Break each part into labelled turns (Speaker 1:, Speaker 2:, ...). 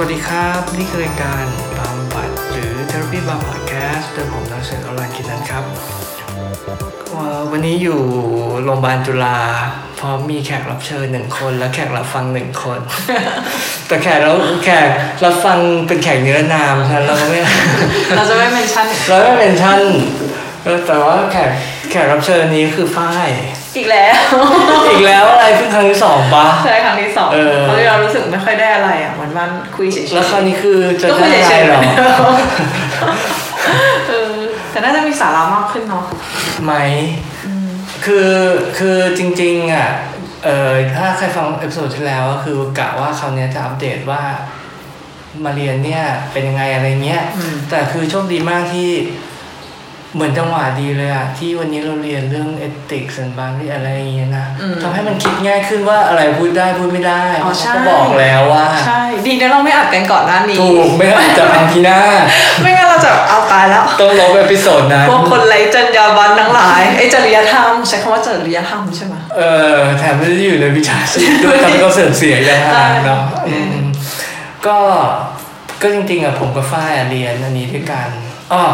Speaker 1: วัสดีครับ นี่คือรายการบำบัดหรือ Therapy Bar Podcast โดยผมนักเสกอรันกินันครับเอ่อวันนี้อยู่โรงพยาบาลจุฬาพร้อมมีแขกรับเชิญหนึ่งคน และแขกรับฟังหนึ่งคน แต่แขกเราแขกรับฟังเป็นแขกนิรนามนะเราไม่
Speaker 2: เราจะไม่เมนชั่น
Speaker 1: เราไม่เป็นท่านแต่ว่าแขกแขกรับเชิญนี้คือฝ้าย
Speaker 2: อีกแล้ว
Speaker 1: อีกแล้วอะไรเพิ่งครั้งที่สองปะ
Speaker 2: ใช่ครั้งที่สอง
Speaker 1: เออ
Speaker 2: เพราะเรารู้สึกไม่ค่อยได้อะไรอะเหมือนวันคุยเฉยๆ
Speaker 1: แล้วคราวนี้คือจะ
Speaker 2: ก็คุ
Speaker 1: ได้
Speaker 2: ย
Speaker 1: อะไร
Speaker 2: เฉย
Speaker 1: หรอ
Speaker 2: ๆเออแต่น่าจะมีสาระมากขึ้นเนาะ
Speaker 1: ไหม คือคือจริงๆอะเอ่อถ้าใครฟัง episode ที่แล้วก็คือกะว่าคราวเนี้ยจะอัปเดตว่ามาเรียนเนี่ยเป็นยังไงอะไรเงี้ย
Speaker 2: อืม
Speaker 1: แต่คือโชคดีมากที่ เหมือนจังหวะดีเลยอะที่วันนี้เราเรียนเรื่องเอthics บางที่อะไรอย่างเงี้ยนะทำให้มันคิดง่ายขึ้นว่าอะไรพูดได้พูดไม่ได้
Speaker 2: อ๋อใช่
Speaker 1: เขาก็บอกแล้วว่า
Speaker 2: ใช่ดีนะเราไม่อัดกันก่อนหน้านี้
Speaker 1: ถูกไม่งั้นจะพังทีหน้า
Speaker 2: ไม่งั้นเราจะเอาตายแล้ว
Speaker 1: ต้องลบ episode นั้น
Speaker 2: พวกคนไร้จรรยาบรรณทั้งหลายไอ้จริยธรรมใช้คำว่าจริยธรรมใช่ไหม
Speaker 1: เออแถมไม่ได้อยู่ในวิชาชีพด้วยทำให้เขาเสื่อมเสียอย่างห่างเนาะ
Speaker 2: ใช่
Speaker 1: อืมก็ก็จริงๆอะผมกับฝ้ายอะเรียนอันนี้ด้วยกันอ้อ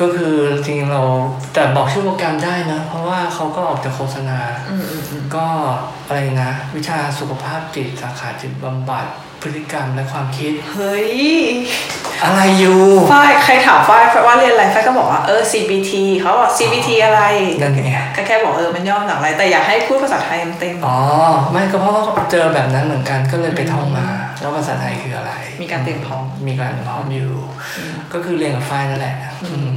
Speaker 1: ก็คือจริงๆเราแต่บอกชื่อโปรแกรมได้นะ เพราะว่าเขาก็ออกจากโฆษณา
Speaker 2: อืมอืมอืม
Speaker 1: ก็อะไรนะ วิชาสุขภาพจิตสาขาจิตบำบัด พฤติกรรมและความคิด
Speaker 2: เฮ้ย
Speaker 1: อะไรอยู่
Speaker 2: ฝ้ายใครถามฝ้ายว่าเรียนอะไรฝ้ายก็บอกว่าเออ CBT เขาบอก CBT อะไร
Speaker 1: นั่นไง
Speaker 2: ก็แค่บอกเออมันย่อมาจากอะไร แต่อยากให้พูดภาษาไทยเต็มๆ
Speaker 1: อ๋อ ไม่ก็เพราะว่าเจอแบบนั้นเหมือนกันก็เลยไปท่องมา แล้วภาษาไทยคืออะไร
Speaker 2: มีการเตรียมพร้อม
Speaker 1: มีการพร้อมอยู่ ก็คือเรียนกับฝ้ายนั่นแหละอืม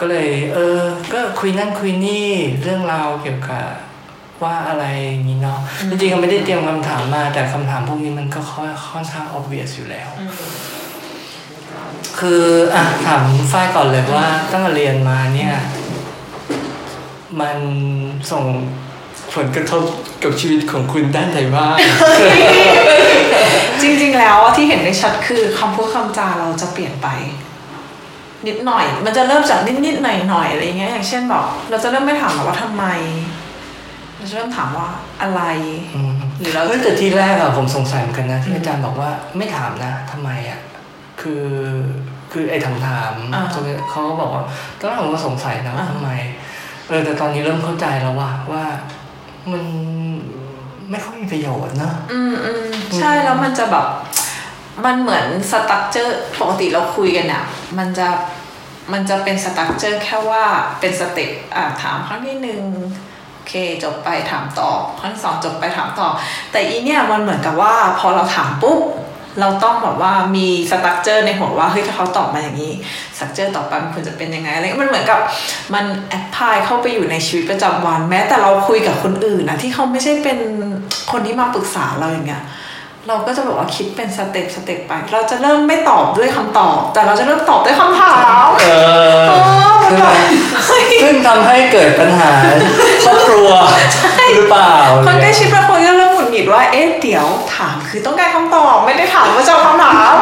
Speaker 1: ก็เลย เออ ก็คุยนั่นคุยนี่เรื่องราวเกี่ยวกับ ว่าอะไรอย่างนี้เนาะจริงๆก็ไม่ได้เตรียมคำถามมา แต่คำถามพวกนี้มันก็ค่อนค่อนข้าง obvious อยู่แล้ว คืออะถามฝ้ายก่อนเลยว่าตั้งแต่เรียนมาเนี่ย มันส่งผลกระทบกับชีวิตของคุณด้านไหนบ้าง
Speaker 2: จริง ๆ แล้วที่เห็นได้ชัดคือคำพูดคำจาเราจะเปลี่ยนไป นิดหน่อย มันจะเริ่มจากนิดๆหน่อยๆอะไรเงี้ยอย่างเช่นบอกเราจะเริ่มไม่ถามแล้วว่าทำไม เราจะเริ่มถามว่าอะไร
Speaker 1: อืม
Speaker 2: หรือเรา
Speaker 1: เฮ้ยแต่ที่แรกอะผมสงสัยเหมือนกันนะ ที่อาจารย์บอกว่าไม่ถามนะทำไมอะคือคือไอ้ถามถามๆ
Speaker 2: อ่า
Speaker 1: เขาก็บอกว่าตอนแรกผมก็สงสัยนะว่า
Speaker 2: อ่า
Speaker 1: ทำไมเออแต่ตอนนี้เริ่มเข้าใจแล้วว่าว่ามันไม่ค่อยมีประโยชน์เนอะ
Speaker 2: อืมอืมใช่แล้วมันจะแบบมันเหมือน structure ปกติเราคุยกันอะมันจะมันจะเป็น structure แค่ว่าเป็น step อะถามครั้งที่หนึ่งโอเคจบไปถามต่อครั้งที่สองจบไปถามต่อแต่อีเนี่ยมันเหมือนกับว่าพอเราถามปุ๊บเราต้องแบบว่ามี structure ในหัวว่าเฮ้ยถ้าเขาตอบมาอย่างนี้structure ต่อไปมันควรจะเป็นยังไงอะไรมันเหมือนกับมัน apply เข้าไปอยู่ในชีวิตประจำวัน แม้แต่เราคุยกับคนอื่นนะที่เขาไม่ใช่เป็นคนที่มาปรึกษาเราอย่างเงี้ยเราก็จะแบบว่าคิดเป็น step step ไป เราจะเริ่มไม่ตอบด้วยคำตอบ แต่เราจะเริ่มตอบด้วยคำถาม
Speaker 1: เออ
Speaker 2: เออมันแบบเฮ้ย
Speaker 1: ซึ่งทำให้เกิดปัญหาครอบครัวหรือเปล่า
Speaker 2: คนใกล้ชิดบางคนก็เริ่มหงุดหงิดว่าเอ๊ะเดี๋ยวถามคือต้องการคำตอบไม่ได้ถามว่าจะเอาคำถาม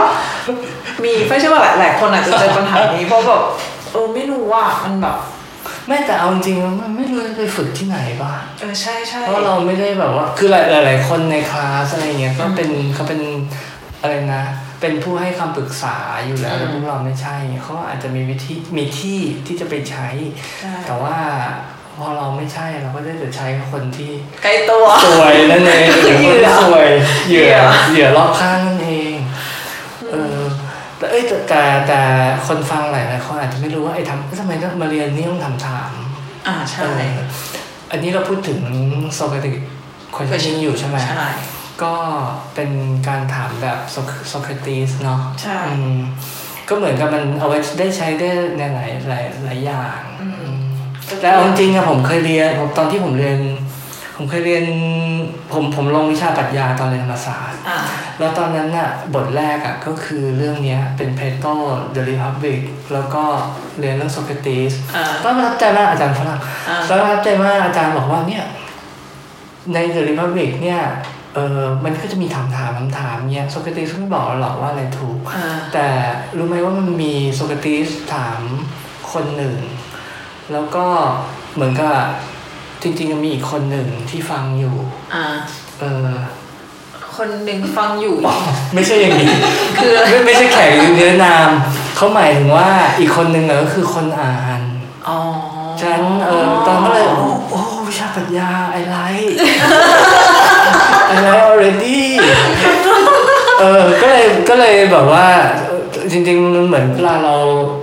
Speaker 2: มีไม่ใช่ว่าหลายหลายคนอาจจะเจอปัญหานี้เพราะแบบเออไม่รู้ว่ามันแบบ
Speaker 1: ไม่แต่เอาจริงๆมันไม่รู้จะไปฝึกที่ไหนป่ะ
Speaker 2: เออใช่ใช่
Speaker 1: เพราะเราไม่ได้แบบว่า คือหลายหลายๆคนในคลาสอะไรเงี้ยก็เป็นเขาเป็นอะไรนะ เป็นผู้ให้คำปรึกษาอยู่แล้วแต่พวกเราไม่ใช่เขาอาจจะมีวิธีมีที่ที่จะไปใช้
Speaker 2: ใช่
Speaker 1: แต่ว่าพอเราไม่ใช่เราก็ได้แต่ใช้กับคนที่
Speaker 2: ใกล้ตัว
Speaker 1: สวยนั่นเองหรือคนที่สวยเหยื่อ
Speaker 2: เหยื่อ
Speaker 1: เหยื่อรอบข้างนั่นเองเออแต่เอ้ยแต่แต่แต่คนฟังหลายหลายๆคนอาจจะไม่รู้ว่าไอ้ทำทำไมต้องมาเรียนนี่ต้องทำถาม
Speaker 2: อ่าใช่
Speaker 1: เอออันนี้เราพูดถึงโซ c ร a ติกคนที่อยู่ใช่ไหม
Speaker 2: ใช่
Speaker 1: ก็เป็นการถามแบบโซเครติสเนาะ
Speaker 2: ใช่
Speaker 1: อืมก็เหมือนกับมันเอาไว้ได้ใช้ได้ในหลายหลายหลายอย่าง
Speaker 2: อืม
Speaker 1: อืมแต่เอาจริงๆอะผมเคยเรียนผมตอนที่ผมเรียน ผมเคยเรียนผมผมลงวิชาปรัชญาตอนเรียนธรรมศาสตร์
Speaker 2: อ่า
Speaker 1: แล้วตอนนั้นน่ะบทแรกอะก็คือเรื่องเนี้ยเป็นเพโต The Republic แล้วก็เรียนเรื่องโซเครติส
Speaker 2: อ่า
Speaker 1: ก็ประทับใจมากอาจารย์ฝรั่ง
Speaker 2: อ่า
Speaker 1: แล้วประทับใจมากอาจารย์บอกว่าเนี่ยใน The Republic เนี่ย เออมันก็จะมีถามถามคำถามเนี่ยโซเครติสไม่บอกเราหรอกว่าอะไรถูก
Speaker 2: อ่า
Speaker 1: แต่รู้ไหมว่ามันมีโซเครติสถามคนหนึ่ง แล้วก็เหมือนกับจริงๆมีอีกคนหนึ่งที่ฟังอยู่
Speaker 2: อ่า
Speaker 1: เออ
Speaker 2: คคนหนึ่งฟังอยู่
Speaker 1: ไม่ใช่อย่างนี้
Speaker 2: คือ
Speaker 1: ไม่ไม่ใช่แขกเนื้อนาม เขาหมายถึงว่าอีกคนหนึ่งอะก็คือคนอ่าน
Speaker 2: อ๋อ
Speaker 1: ฉะนั้นเออตอนก็เลยโอ้โอ้วิชาปรัชญาไอไลท์ ไอไลท์ already เออ ก็เลยก็เลยแบบว่าเออจริงๆมันเหมือนเวลาเรา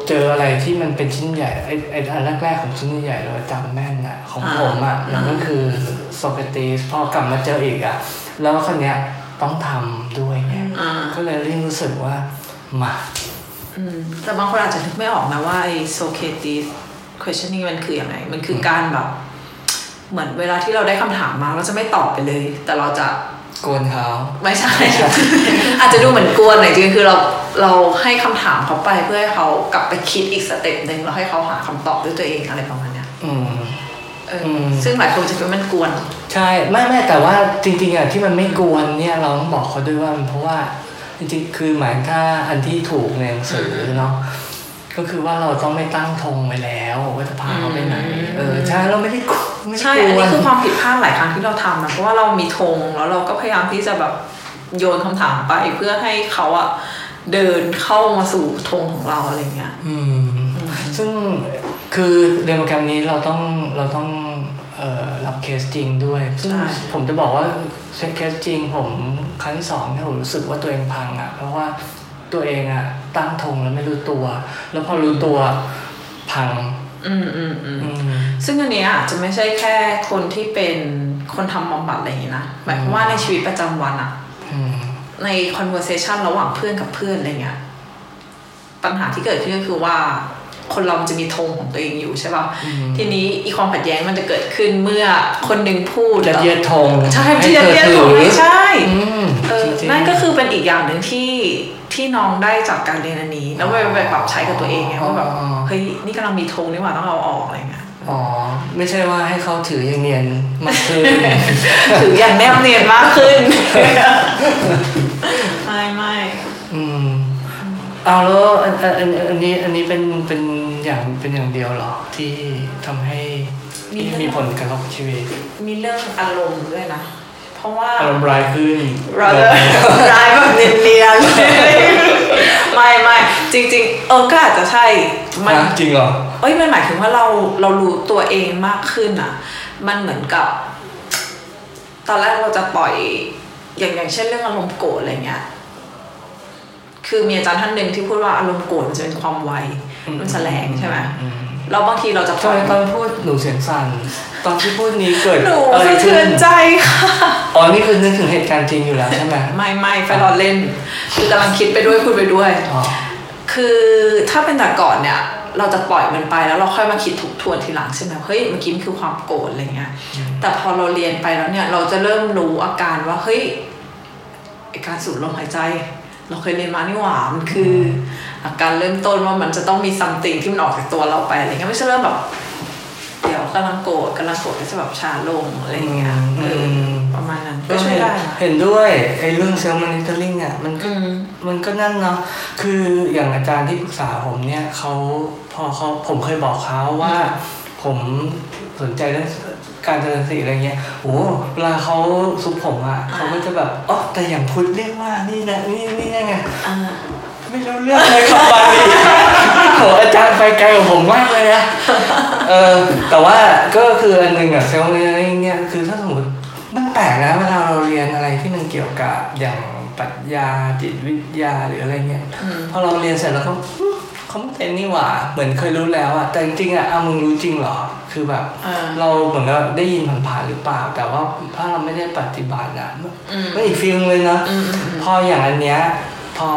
Speaker 1: เจออะไรที่มันเป็นชิ้นใหญ่ไอไออันแรกๆของชิ้นใหญ่เราจำแม่นอะของผมอะมันก็คือโซเครตีสพอกลับมาเจออีกอะแล้วคนเนี้ยต้องทำด้วยไง
Speaker 2: อ่า
Speaker 1: ก็เลยยิ่งรู้สึกว่ามา
Speaker 2: อืมแต่บางคนอาจจะนึกไม่ออกนะว่าไอ้ Socrates questioning มันคืออย่างไรมันคือการแบบ เหมือนเวลาที่เราได้คำถามมาเราจะไม่ตอบไปเลย แต่เราจะ
Speaker 1: กวนเขา
Speaker 2: ไม่ใช่ อาจจะดูเหมือนกวนหน่อยจริงๆคือเราเราให้คำถามเขาไปเพื่อให้เขากลับไปคิดอีก step หนึ่งแล้วให้เขาหาคำตอบด้วยตัวเองอะไรประมาณเนี้ย
Speaker 1: อืม
Speaker 2: เอออ
Speaker 1: ม
Speaker 2: ซึ่งหลายคนจะคิดว่ามันกวน
Speaker 1: ใช่ไม่ไม่แต่ว่าจริงๆอะที่มันไม่กวนเนี่ยเราต้องบอกเขาด้วยว่ามันเพราะว่าจริงๆคือหมายถ้าอันที่ถูกในหนังสือเนาะก็คือว่าเราต้องไม่ตั้งธงไว้แล้วว่าจะพาเขาไปไหน
Speaker 2: อืม
Speaker 1: เออใช่เราไม่ได้กลัว ไม่ได้
Speaker 2: ใช่
Speaker 1: ก
Speaker 2: อัน
Speaker 1: ลัว
Speaker 2: นี้คือความผิดพลาดหลายครั้งที่เราทำนะเพราะว่าเรามีธงแล้วเราก็พยายามที่จะแบบโยนคำถามไปเพื่อให้เขาอะเดินเข้ามาสู่ธงของเราอะไรเงี้ย
Speaker 1: อืมซึ่งคือเรียนโปรแกรมนี้เราต้องเราต้องเอ่อรับเคสจริงด้วยซึ่ง
Speaker 2: ใช่
Speaker 1: ผมจะบอกว่าเคสจริงผมครั้งที่สองเนี่ยผมรู้สึกว่าตัวเองพังอะ เพราะว่าตัวเองอะตั้งธงแล้วไม่รู้ตัว แล้วพอรู้ตัวพัง
Speaker 2: อืม อืมอืม
Speaker 1: อืม
Speaker 2: ซึ่งอันเนี้ยอาจจะไม่ใช่แค่คนที่เป็นคนทำบำบัดอะไรอย่างนี้นะหมายความว่าในชีวิตประจำวันอะ
Speaker 1: อืม
Speaker 2: ใน conversation ระหว่างเพื่อนกับเพื่อนอะไรเงี้ยปัญหาที่เกิดขึ้นก็คือว่า คนเรามันจะมีธงของตัวเองอยู่ใช่ป่ะ
Speaker 1: อืม
Speaker 2: ทีนี้อีความขัดแย้งมันจะเกิดขึ้นเมื่อคนหนึ่งพูด
Speaker 1: จะ
Speaker 2: แล้ว
Speaker 1: เยียดธง
Speaker 2: ใช่
Speaker 1: ให้
Speaker 2: ที่จะ
Speaker 1: ธอ
Speaker 2: เรียก
Speaker 1: ถื
Speaker 2: ของไม่ใช่
Speaker 1: อืม
Speaker 2: เออ
Speaker 1: จริงๆ
Speaker 2: นั่นก็คือเป็นอีกอย่างหนึ่งที่ที่น้องได้จากการเรียนอันนี้ แล้วไปไปปรับใช้กับตัวเองไงว่าแบบ
Speaker 1: อ๋อ
Speaker 2: เฮ้ยนี่กำลังมีธงนี่หว่าต้องเอาออกอะไรเงี้ย
Speaker 1: อ๋อ ไม่ใช่ว่าให้เขาถืออย่างเนียนมากขึ้น
Speaker 2: ถืออย่างแนบเนียนมากขึ้น ไม่ไม่
Speaker 1: อืม เอาแล้วอันอันอันอันนี้อันนี้เป็นเป็นอย่างเป็นอย่างเดียวเหรอ ที่ทำให้มีผลกระทบกับชีวิต
Speaker 2: มีเรื่องอารมณ์ด้วยนะ เพราะว่า
Speaker 1: อารมณ์ร้ายขึ้น
Speaker 2: เราจะร้ายแบบเนียนๆไม่ไม่จริง ๆ เออก็อาจจะใช่มัน
Speaker 1: ฮะจริงเหรอ
Speaker 2: เอ้ยมันหมายถึงว่าเราเรารู้ตัวเองมากขึ้นอะ มันเหมือนกับ ตอนแรกเราจะปล่อยอย่างอย่างเช่นเรื่องอารมณ์โกรธอะไรเงี้ย คือมีอาจารย์ท่านหนึ่งที่พูดว่าอารมณ์โกรธมันจะเป็นความไว
Speaker 1: อืม
Speaker 2: มันแสลงใช่ไหม
Speaker 1: อืม
Speaker 2: เราบางทีเราจะป
Speaker 1: ทำ
Speaker 2: ล่อ
Speaker 1: ไม
Speaker 2: ย
Speaker 1: ตอนพูดหนูเสียงสั่นตอนที่พูดนี้เกิด
Speaker 2: หนู
Speaker 1: อะไร
Speaker 2: สะ
Speaker 1: ขึ้
Speaker 2: เทือนนใจค่ะ
Speaker 1: อ๋อนี่คือนึกถึงเหตุการณ์จริงอยู่แล้วใช่ไหม
Speaker 2: ไม่ไม่แฟนเราเล่น คือกำลังคิดไปด้วยพูดไปด้วย
Speaker 1: อ๋อ
Speaker 2: คือถ้าเป็นแต่ก่อนเนี่ย เราจะปล่อยมันไปแล้วเราค่อยมาคิดทบทวนทีหลังใช่ไหมเฮ้ยเมื่อกี้มันคือความโกรธอะไรเงี้ยแต่พอเราเรียนไปแล้วเนี่ยเราจะเริ่มรู้อาการว่าเฮ้ยไอการสูดลมหายใจ เราเคยเรียนมานี่หว่ามันคืออาการเริ่มต้นว่ามันจะต้องมีซัมติงที่มันออกจากตัวเราไปอะไรเงี้ยไม่ใช่เริ่มแบบเดี๋ยวกำลังโกรธกำลังโกรธก็จะแบบช้าลงอะไรเงี้ยเออประมาณนั้นก็ช่วยได้นะ
Speaker 1: เห็นด้วยไอ้เรื่อง self-monitoring อะมัน
Speaker 2: อืม
Speaker 1: มันก็นั่นเนาะคืออย่างอาจารย์ที่ปรึกษาผมเนี่ยเขาพอเขาผมเคยบอกเขาว่า ผมสนใจเรื่อง การเจริญสติอะไรเงี้ยโอ้เวลาเขา sup ผมอะเขาก็จะแบบอ๋อแต่อย่างพุทธเรียกว่านี่นะนี่นี่ไง
Speaker 2: อ่า
Speaker 1: ไม่รู้เรื่องเลยครับบางทีโหอาจารย์ไปไกลกว่าผมมากเลยอะเออแต่ว่าก็คืออันหนึ่งอะเซลล์เนี่ยคือถ้าสมมติมันแปลกนะเวลาเราเรียนอะไรที่มันเกี่ยวกับอย่างปรัชญาจิตวิทยาหรืออะไรเงี้ย
Speaker 2: อืม
Speaker 1: พอเราเรียนเสร็จแล้วก็อืมเขาไม่เป็นนี่หว่าเหมือนเคยรู้แล้วอะแต่จริงๆอะเอามึงรู้จริงเหรอ คือแบบ
Speaker 2: อ่า
Speaker 1: เราเหมือนกับได้ยินผ่านๆหรือเปล่า แต่ว่าถ้าเราไม่ได้ปฏิบัติอะมัน
Speaker 2: อืม
Speaker 1: มันอีกฟีลเลยนะ
Speaker 2: อืมอืมอืม
Speaker 1: พออย่างอันเนี้ยพอ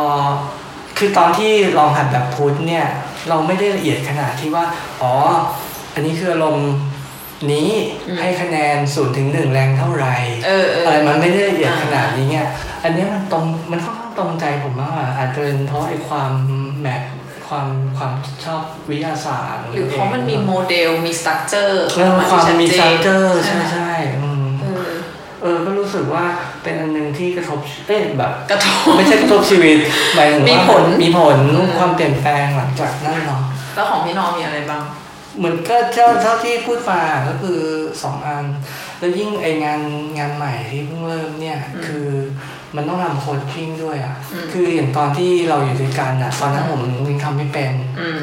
Speaker 1: คือตอนที่ลองหัดแบบพุทธเนี่ย เราไม่ได้ละเอียดขนาดที่ว่า อ๋อ อันนี้คืออารมณ์นี้
Speaker 2: อืม
Speaker 1: ให้คะแนนศูนย์ถึงหนึ่งแรงเท่าไหร่
Speaker 2: เออเออ
Speaker 1: อะไรมันไม่ได้ละเอียด
Speaker 2: อ่า
Speaker 1: ขนาดนี้เนี่ยอันเนี้ยมันตรงมันค่อนข้างตรงใจผมมากกว่าอาจจะเป็นเพราะไอ้ความ math ความความชอบวิทยาศาสตร์
Speaker 2: หรือเพราะมันมีโมเดลมี structure เรื่
Speaker 1: องความมี structure
Speaker 2: ใช่
Speaker 1: ใช่
Speaker 2: ไหม
Speaker 1: ใช่อืม
Speaker 2: เออ
Speaker 1: เออก็รู้สึกว่าเป็นอันหนึงที่กระทบเอ้ยแบบ
Speaker 2: กระทบ
Speaker 1: ไม่ใช่กระทบชีวิตหมายถึงว่า
Speaker 2: มีผล
Speaker 1: มีผล
Speaker 2: อืม
Speaker 1: ความเปลี่ยนแปลงหลังจากนั้นเนาะ
Speaker 2: แล้วของพี่น้องมีอะไรบ้าง
Speaker 1: เหมือนก็เท่าเท่าที่พูดมาก็คือสองอัน แล้วยิ่งไองานงานใหม่ที่เพิ่งเริ่มเนี่ย
Speaker 2: อืม
Speaker 1: คือมันต้องทำโค้ดชิ่งด้วยอะ
Speaker 2: อืม
Speaker 1: คืออย่างตอนที่เราอยู่ด้วยกันอะ ตอนนั้นผมยังทำไม่เป็น
Speaker 2: อืม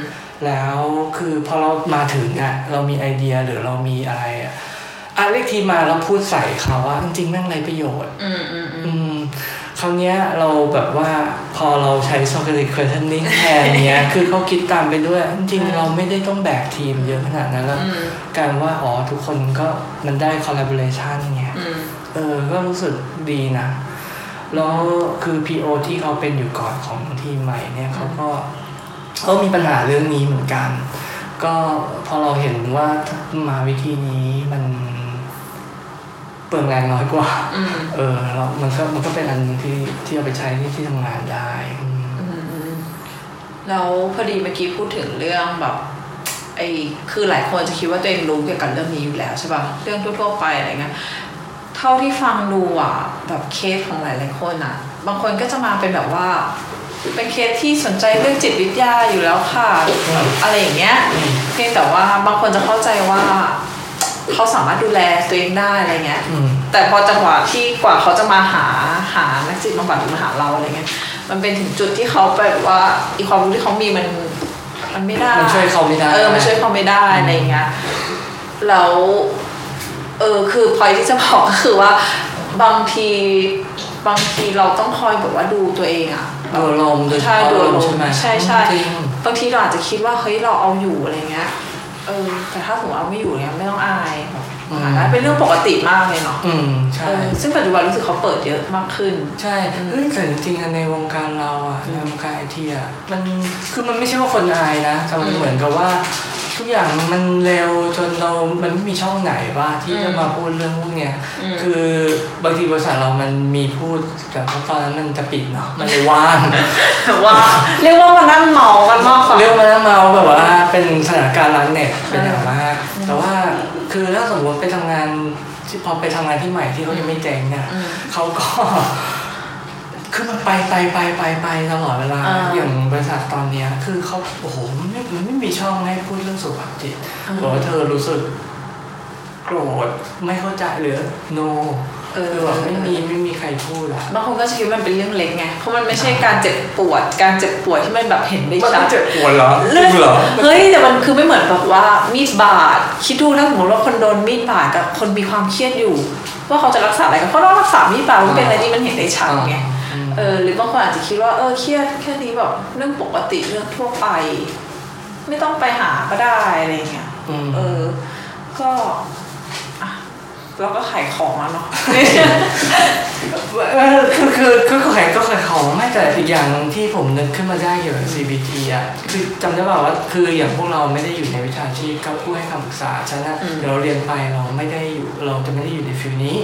Speaker 1: แล้วคือพอเรามาถึงอะ เรามีไอเดียหรือเรามีอะไรอะอะเรียกทีมมาเราพูดใส่เขาว่าจริงๆแม่งไรประโยชน์
Speaker 2: อืมอืมอื
Speaker 1: อื
Speaker 2: ม
Speaker 1: ม คราวเนี้ยเราแบบว่าพอเราใช้ Socratic Questioning แทนเนี้ย คือเขาคิดตามไปด้วย จริงๆเราไม่ได้ต้องแบกทีมเยอะขนาดนั้นแล้ว
Speaker 2: อืม
Speaker 1: กลารว่า อ๋อ ทุกคนก็มันได้ collaboration ไง
Speaker 2: อืม
Speaker 1: เออ ก็รู้สึกดีนะ แล้วคือ PO ที่เขาเป็นอยู่ก่อนของทีมใหม่เนี่ยเขาก็เขามีปัญหาเรื่องนี้เหมือนกัน ก็พอเราเห็นว่ามาวิธีนี้มัน เปลืองแรงน้อยกว่า
Speaker 2: อืม
Speaker 1: เออแล้วมันก็มันก็เป็นอันหนึงที่ที่เอาไปใช้ที่ที่ทำงานได้อืม
Speaker 2: อืมอืมแล้วพอดีเมื่อกี้พูดถึงเรื่องแบบไอ้คือหลายคนจะคิดว่าตัวเองรู้เกี่ยวกับเรื่องนี้อยู่แล้วใช่ป่ะเรื่องทั่วๆไปอะไรเงี้ยเท่าที่ฟังดูอะแบบเคสของหลายๆคนอะ บางคนก็จะมาเป็นแบบว่า เป็นเคสที่สนใจเรื่องจิตวิทยาอยู่แล้วค่ะ อะไรอย่างเงี้ยเพียงแต่ว่าบางคนจะเข้าใจว่า เขาสามารถดูแลตัวเองได้อะไรเงี้ย
Speaker 1: อืม
Speaker 2: แต่พอจังหวะที่กว่าเขาจะมาหาหานักจิตบำบัดหรือมาหาเราอะไรเงี้ยมันเป็นถึงจุดที่เขาแบบว่าอีความรู้ที่เขามีมันมันไม่ได้
Speaker 1: มันช่วยเขาไม่ได้
Speaker 2: เออมันช่วยเขาไม่ได้อะไรเงี้ยแล้วเออคือพอยที่จะบอกก็คือว่าบางทีบางทีเราต้องคอยแบบว่าดูตัวเองอะ
Speaker 1: ดูอารมณ์โดยเฉ
Speaker 2: ใช่
Speaker 1: พาะ
Speaker 2: ดู
Speaker 1: อา
Speaker 2: อารร
Speaker 1: ม
Speaker 2: ม
Speaker 1: ณ์
Speaker 2: ณ์
Speaker 1: ใช่ไหม
Speaker 2: ใช่ใช่
Speaker 1: จริง
Speaker 2: บางทีเราอาจจะคิดว่าเฮ้ยเราเอาอยู่อะไรเงี้ย เออแต่ถ้าสมมติเอาไม่อยู่เนี่ยไม่ต้องอายแบบ หาได้เป็นเรื่องปกติมากเลยเนาะ
Speaker 1: อืมใช่
Speaker 2: เออซึ่งปัจจุบันรู้สึกเขาเปิดเยอะมากขึ้น
Speaker 1: ใช่เฮ้ยแต่จริงๆอะในวงการเราอะในวงการไอทีอะมันคือมันไม่ใช่ว่าคนอายนะแต่มัน
Speaker 2: อืม
Speaker 1: เหมือนกับว่าทุกอย่างมันเร็วจนเรามันไม่มีช่องไหนว่าที่
Speaker 2: อืม
Speaker 1: จะมาพูดเรื่องพวกเนี้ย
Speaker 2: อืม
Speaker 1: คือบางทีบริษัทเรามันมีพูดแต่ว่าตอนนั้นมันจะปิดเนาะมันเลยว่าง
Speaker 2: แต่ว่าเรียกว่ามานั่งเมากันมากกว่า
Speaker 1: เรื่องมาเมาแบบว่าเป็นสถานการณ์ร้านเน็ตเป็นอย่างมาก แต่ว่าคือถ้าสมมติไปทำงานที่พอไปทำงานที่ใหม่ที่เขายังไม่เจ๊งเนี่ย
Speaker 2: อืม
Speaker 1: เขาก็คือมันไปไปไปไปไปตลอดเวลา
Speaker 2: อ่า
Speaker 1: อย่างบริษัทตอนเนี้ย คือเขาโอ้โหมันไม่มันไม่มีช่องให้พูดเรื่องสุขภาพจิต
Speaker 2: อืม
Speaker 1: หรือว่าเธอรู้สึกโกรธไม่เข้าใจหรือ no
Speaker 2: เออ
Speaker 1: คือแบบไม่มีไม่มีใครพูดอะ
Speaker 2: บางคนก็จะคิดว่ามันเป็นเรื่องเล็กไง เพราะมันไม่ใช่การเจ็บปวด การเจ็บป่วยที่มันแบบเห็นได้
Speaker 1: มัน
Speaker 2: ชัด
Speaker 1: เจ็บปวดเหรอ
Speaker 2: เรื่อง
Speaker 1: จริงเหรอ
Speaker 2: เฮ้ยแต่มันคือไม่เหมือนแบบว่ามีดบาดคิดดูถ้าสมมติว่าคนโดนมีดบาดกับคนมีความเครียดอยู่ ว่าเขาจะรักษาอะไรกันเขาต้องรักษามีดบาดมันเป็นอะไรที่มันเห็นได้ชัดไง
Speaker 1: อืม
Speaker 2: เออหรือบางคนอาจจะคิดว่าเออเครียดแค่นี้แบบเรื่องปกติเรื่องทั่วไป ไม่ต้องไปหาก็ได้อะไรเงี้ย
Speaker 1: ม
Speaker 2: เออ ก็อะ เราก็ขายของแล้วเนาะ
Speaker 1: คือคือคือก็ขายก็ขายของไม่แต่อีกอย่างที่ผมนึกขึ้นมาได้เกี่ยวกับ CBT อะคือจำได้เปล่าว่าคืออย่างพวกเราไม่ได้อยู่ในวิชาชีพก็ผู้ให้คำปรึกษาฉะนั้น
Speaker 2: อืม
Speaker 1: เดี๋ยวเราเรียนไปเราไม่ได้อยู่เราจะไม่ได้อยู่ในฟิลนี้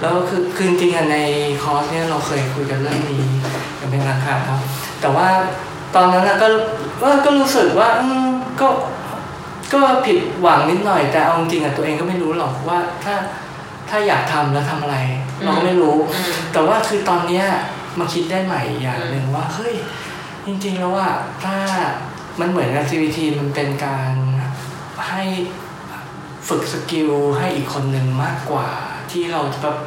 Speaker 1: แล้วคือคือจริงๆในคอร์สเนี่ยเราเคยคุยกันเรื่องนี้กันเป็นราคาครับแต่ว่าตอนนั้นก็ก็ก็รู้สึกว่าก็ก็ผิดหวังนิดหน่อยแต่เอาจริงๆอะตัวเองก็ไม่รู้หรอกว่าถ้า ถ้าอยากทำแล้วทำอะไร เราก็ไม่รู้
Speaker 2: อืม
Speaker 1: แต่ว่าคือตอนเนี้ยมาคิดได้ใหม่อย่างหนึ่งว่าเฮ้ยจริงๆแล้วว่าถ้ามันเหมือน activity มันเป็นการให้ฝึก skillให้อีกคนหนึ่งมากกว่าที่เราจะแบบ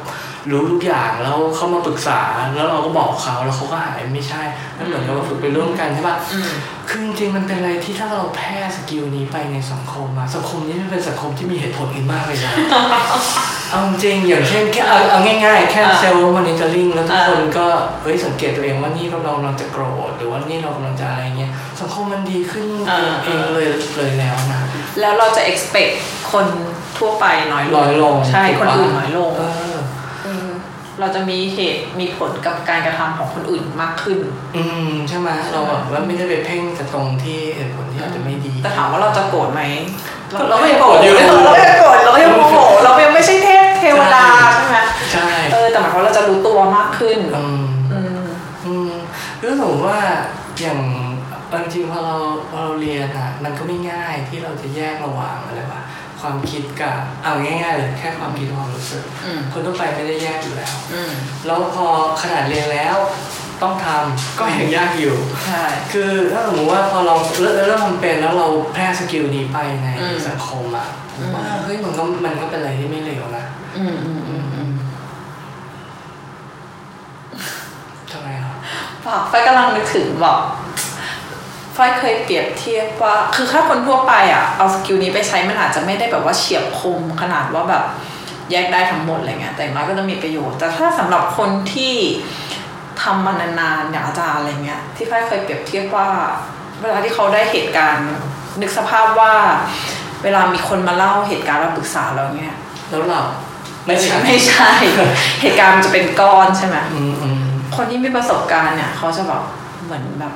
Speaker 1: รู้ทุกอย่างแล้วเขามาปรึกษาแล้วเราก็บอกเขาแล้วเขาก็หายไม่ใช่มันเหมือนกับว่าฝึกไปร่วมกันใช่ปะ
Speaker 2: อืม
Speaker 1: คือจริงๆมันเป็นอะไรที่ถ้าเราแพร่ skill นี้ไปในสังคมอะสังคมนี้มันเป็นสังคมที่มีเหตุผลกันมากเลยนะเอาจริงอย่างเช่นแค่เอาเอาง่ายๆ แค่
Speaker 2: อ่า
Speaker 1: self-monitoring แล้วทุก
Speaker 2: อ่า
Speaker 1: คนก็เฮ้ยสังเกตตัวเองว่านี่เรากำลังจะโกรธหรือว่านี่เรากำลังจะอะไรเงี้ยสังคมมันดีขึ้นเองเลยเลยแล้วนะ
Speaker 2: แล้วเราจะ expect คนทั่วไปน้อยล
Speaker 1: น้
Speaker 2: ง
Speaker 1: อยลง
Speaker 2: ใช่
Speaker 1: ถูก
Speaker 2: คน
Speaker 1: ปะ
Speaker 2: อื่นน้อยลง
Speaker 1: เออ
Speaker 2: เออ เราจะมีเหตุมีผลกับการกระทำของคนอื่นมากขึ้น
Speaker 1: อืมใช่ไหมเราแบบว่าไม่ได้ไปเพ่งแต่ตรงที่เหตุผลที่อาจจะไม่ดี
Speaker 2: แต่ถามว่าเราจะโกรธไหม
Speaker 1: ก็เราก็ยังโกรธอยู่
Speaker 2: เราก็ยังโกรธเราก็ยังโมโหเรายังไม่ใช่เทพเทวดาใช่ไหม
Speaker 1: ใช่
Speaker 2: เออแต่หมายความว่าเราจะรู้ตัวมากขึ้น
Speaker 1: อืม
Speaker 2: อืม
Speaker 1: อืมคือสมมติว่าอย่างบางทีพอเราพอเราเรียนอะมันก็ไม่ง่ายที่เราจะแยกระหว่างอะไรวะ ความคิดกับเอาง่ายๆเลยแค่ความคิดกับความรู้สึก
Speaker 2: อืม
Speaker 1: คนทั่วไปไม่ได้แยกอยู่แล้ว
Speaker 2: อืม
Speaker 1: แล้วพอขนาดเรียนแล้วต้องทำก็ยังยากอยู่
Speaker 2: ใช่
Speaker 1: คือถ้าสมมติว่าพอเราเริ่มเริ่มทำเป็นแล้วเราแพร่สกิลนี้ไปใน
Speaker 2: อืม
Speaker 1: สังคมอะผ
Speaker 2: อื
Speaker 1: ม
Speaker 2: ม
Speaker 1: ว่าเฮ้ยมันก็มันก็เป็นอะไรที่ไม่เลวนะ
Speaker 2: อืมอืมอืมอืมบอกฝ้ายกำลังนึกถึงบอก ฝ้ายเคยเปรียบเทียบว่า คือถ้าคนทั่วไปอะ เอา skill นี้ไปใช้มันอาจจะไม่ได้แบบว่าเฉียบคมขนาดว่าแบบแยกได้ทั้งหมดอะไรเงี้ย แต่อย่างน้อยก็จะมีประโยชน์ แต่ถ้าสำหรับคนที่ทำมานานๆอย่างอาจารย์อะไรเงี้ย ที่ฝ้ายเคยเปรียบเทียบว่า เวลาที่เขาได้เหตุการณ์นึกสภาพว่า เวลามีคนมาเล่าเหตุการณ์มาปรึกษาเราเงี้ย
Speaker 1: แล้วเราไม่ใช่
Speaker 2: ไม่ใช่ เหตุการณ์มันจะเป็นก้อนใช่ไหม
Speaker 1: อืมอืม
Speaker 2: คนที่มีประสบการณ์เนี่ยเขาจะแบบเหมือนแบบ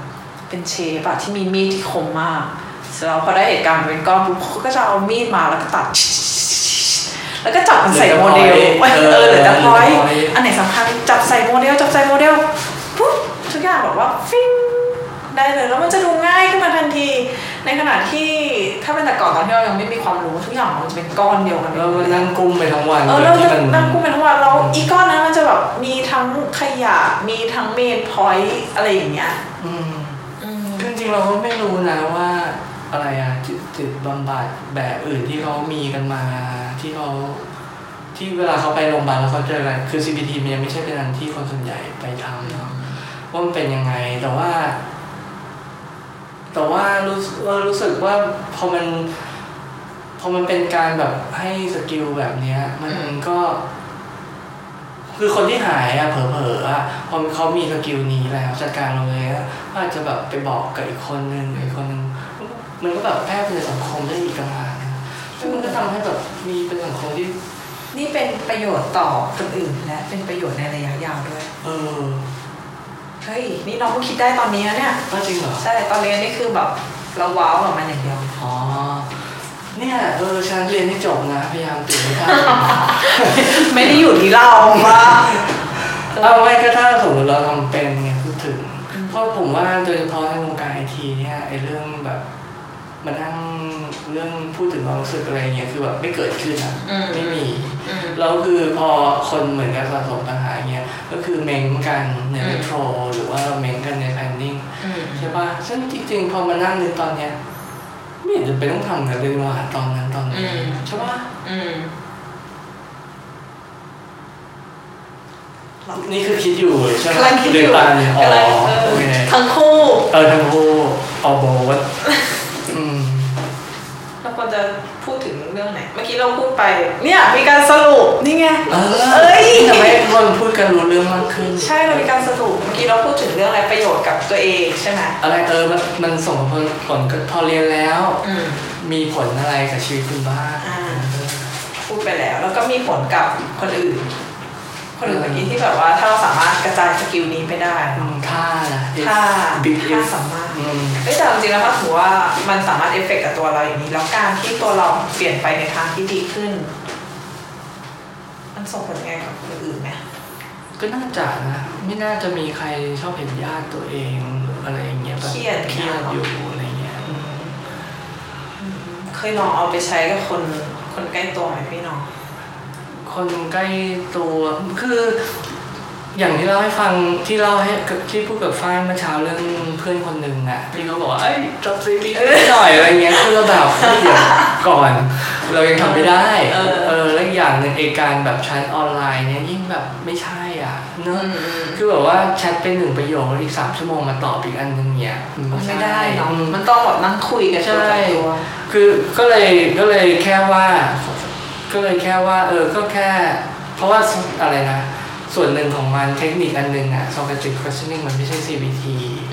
Speaker 2: เป็นเชฟอะที่มีมีดที่คมมากเสร็จแล้วพอได้เหตุการณ์เป็นก้อนปุ๊บเขาก็จะเอามีดมาแล้วก็ตัด แล้วก็จับมันใส่โมเดลเออหรือจะพอยอันไหนสำคัญจับใส่โมเดลจับใส่โมเดลปุ๊บทุกอย่างแบบว่าฟิ้งได้เลยแล้วมันจะดูง่ายขึ้นมาทันที ในขณะที่ถ้าเป็นแต่ก่อนตอนที่เรายังไม่มีความรู้ทุกอย่างมันจะเป็นก้อนเดียวกัน
Speaker 1: แล้วก็นั่งกุ้มไปทั้งวัน
Speaker 2: เออ
Speaker 1: โด
Speaker 2: เรา
Speaker 1: ยที่
Speaker 2: จะ
Speaker 1: มัน
Speaker 2: นั่งกุ้งเป็นทั้งวันแล้วอีก้อนนั้นมันจะแบบมีทั้งขยะมีทั้งเมนพอยต์อะไรอย่างเงี้ย
Speaker 1: อืม
Speaker 2: อืม
Speaker 1: จริงๆเราก็ไม่รู้นะว่าอะไรอะจิตจิตบำบัดแบบอื่นที่เขามีกันมาที่เขาที่เวลาเขาไปโรงพยาบาลแล้วเขาเจออะไรคือ CBT มันยังไม่ใช่เป็นอันที่คนส่วนใหญ่ไปทำเนาะว่ามันเป็นยังไงแต่ว่า แต่ว่ารู้สึกว่ารู้สึกว่าพอมันพอมันเป็นการแบบให้ skill แบบเนี้ย มันก็ คือคนที่หายอะเผลอๆอะพอเขามี skill นี้แล้วจัดการเราเลยอะก็อาจจะแบบไปบอกกับอีกคนนึงอีกคนนึงมันก็แบบแพร่ไปในสังคมได้อีกต่างหากนะซึ่งมันก็ทำให้แบบมีเป็นสังคมที่
Speaker 2: นี่เป็นประโยชน์ต่อคนอื่นและเป็นประโยชน์ในระยะยาวด้วย
Speaker 1: เออ
Speaker 2: เฮ้ยนี่น้องเพิ่งคิดได้ตอนนี้นะเนี่ย
Speaker 1: ก็จริงเหรอ
Speaker 2: ใช่ตอนเรียนนี่คือแบบเราว้าวกับมันอย่างเดียว
Speaker 1: อ๋อ เนี่ยเออฉันเรียนให้จบนะพยายามตื่นให้ทัน
Speaker 2: ไม่ได้อยู่ที่เราว่า
Speaker 1: เอาไม่ก็ถ้าสมมติเราทำเป็นไงพูดถึงเพราะผมว่าโดยเฉพาะในวงการไอทีเนี่ยไอเรื่องแบบมานั่งเรื่องพูดถึงความรู้สึกอะไรเงี้ยคือแบบไม่เกิดขึ้นอะ
Speaker 2: อืม
Speaker 1: ไม่มี
Speaker 2: อืม
Speaker 1: แล้วคือพอคนเหมือนกับสะสมปัญหาเงี้ยก็คือเม้งกันใน
Speaker 2: อืม
Speaker 1: เมโทรหรือว่าเราเม้งกันในแพนนิ่ง
Speaker 2: อืม
Speaker 1: ใช่ป่ะซึ่งจริงๆ พอมานั่งนึกตอนเนี้ย ไม่เห็นจะเป็นต้องทำกันเลยว่าตอนนั้นตอนนี้ใช่ป่ะ
Speaker 2: อืม
Speaker 1: นี่คือคิดอยู่ใช่ไหม
Speaker 2: กำลังคิดอ
Speaker 1: เดือน
Speaker 2: ยู่
Speaker 1: ตาเนี่ยอ๋อกำ
Speaker 2: ลังเออ
Speaker 1: โอเค
Speaker 2: ทั้งคู่
Speaker 1: เออทั้งคู่ all above อืม
Speaker 2: เราควรจะพูดถึงเรื่องไหน เมื่อกี้เราพูดไป เนี่ยมีการสรุปนี่ไง
Speaker 1: เออ
Speaker 2: เอ้ย
Speaker 1: ทำให้คนพูดกันรู้เรื่องมากขึ้น
Speaker 2: ใช่เรามีการสรุป เมื่อกี้เราพูดถึงเรื่องอะไรประโยชน์กับตัวเองใช่ไหม
Speaker 1: อะไรเออ มันมันส่งผลผลพอเรียนแล้ว
Speaker 2: อืม
Speaker 1: มีผลอะไรกับชีวิตคุณบ้าง
Speaker 2: อ่า พูดไปแล้ว แล้วก็มีผลกับคนอื่น คนอื่นเมื่อกี้ที่แบบว่าถ้าเราสามารถกระจาย skill นี้ไปได้
Speaker 1: อืมค่านะ
Speaker 2: ถ้า
Speaker 1: บิ๊ก
Speaker 2: ถ้าสามารถ
Speaker 1: อืม
Speaker 2: เอ้ยแต่จริงๆแล้วถ้าถือว่ามันสามารถเอฟเฟกต์กับตัวเราอย่างนี้ แล้วการที่ตัวเราเปลี่ยนไปในทางที่ดีขึ้น มันส่งผลยังไงกับคนอื่นไหม
Speaker 1: ก็น่าจะนะ ไม่น่าจะมีใครชอบเห็นญาติตัวเองหรืออะไรอย่างเงี้ยแบบ
Speaker 2: เครียด
Speaker 1: เครียดอยู่อะไรเงี้ยอืม
Speaker 2: เคยลองเอาไปใช้กับคนคนใกล้ตัวไหมพี่น้อง
Speaker 1: คนใกล้ตัวคืออย่างที่เล่าให้ฟังที่เล่าให้ที่พูดกับฝ้ายเมื่อเช้าเรื่องเพื่อนคนหนึ่งอะที่เขาบอกว่าเอ้ยจบซีรีส์หน่อยอะไรเงี้ยคือเราแบบเฮ้ยเดี๋ยวก่อน เรายังทำไม่ได้
Speaker 2: เออ
Speaker 1: เออแล้วอีกอย่างหนึ่งไอการแบบแชทออนไลน์เนี่ยยิ่งแบบไม่ใช่อะเนอะคือแบบว่าแชทเป็นหนึ่งประโยคแล้วอีกสามชั่วโมงมาตอบอีกอันหนึงเนี่ยมัน
Speaker 2: มัน
Speaker 1: ไม่
Speaker 2: ไม่
Speaker 1: ใช่
Speaker 2: ได้เนาะ
Speaker 1: อืม
Speaker 2: มันต้องแบบนั่งคุยกันตัวต่อตัว
Speaker 1: คือก็เลยก็เลยแค่ว่า ก็เลยแค่ว่า เออก็แค่ เพราะว่าอะไรนะ ส่วนหนึ่งของมันเทคนิคอันหนึ่งอะ socratic questioning มันไม่ใช่ CBT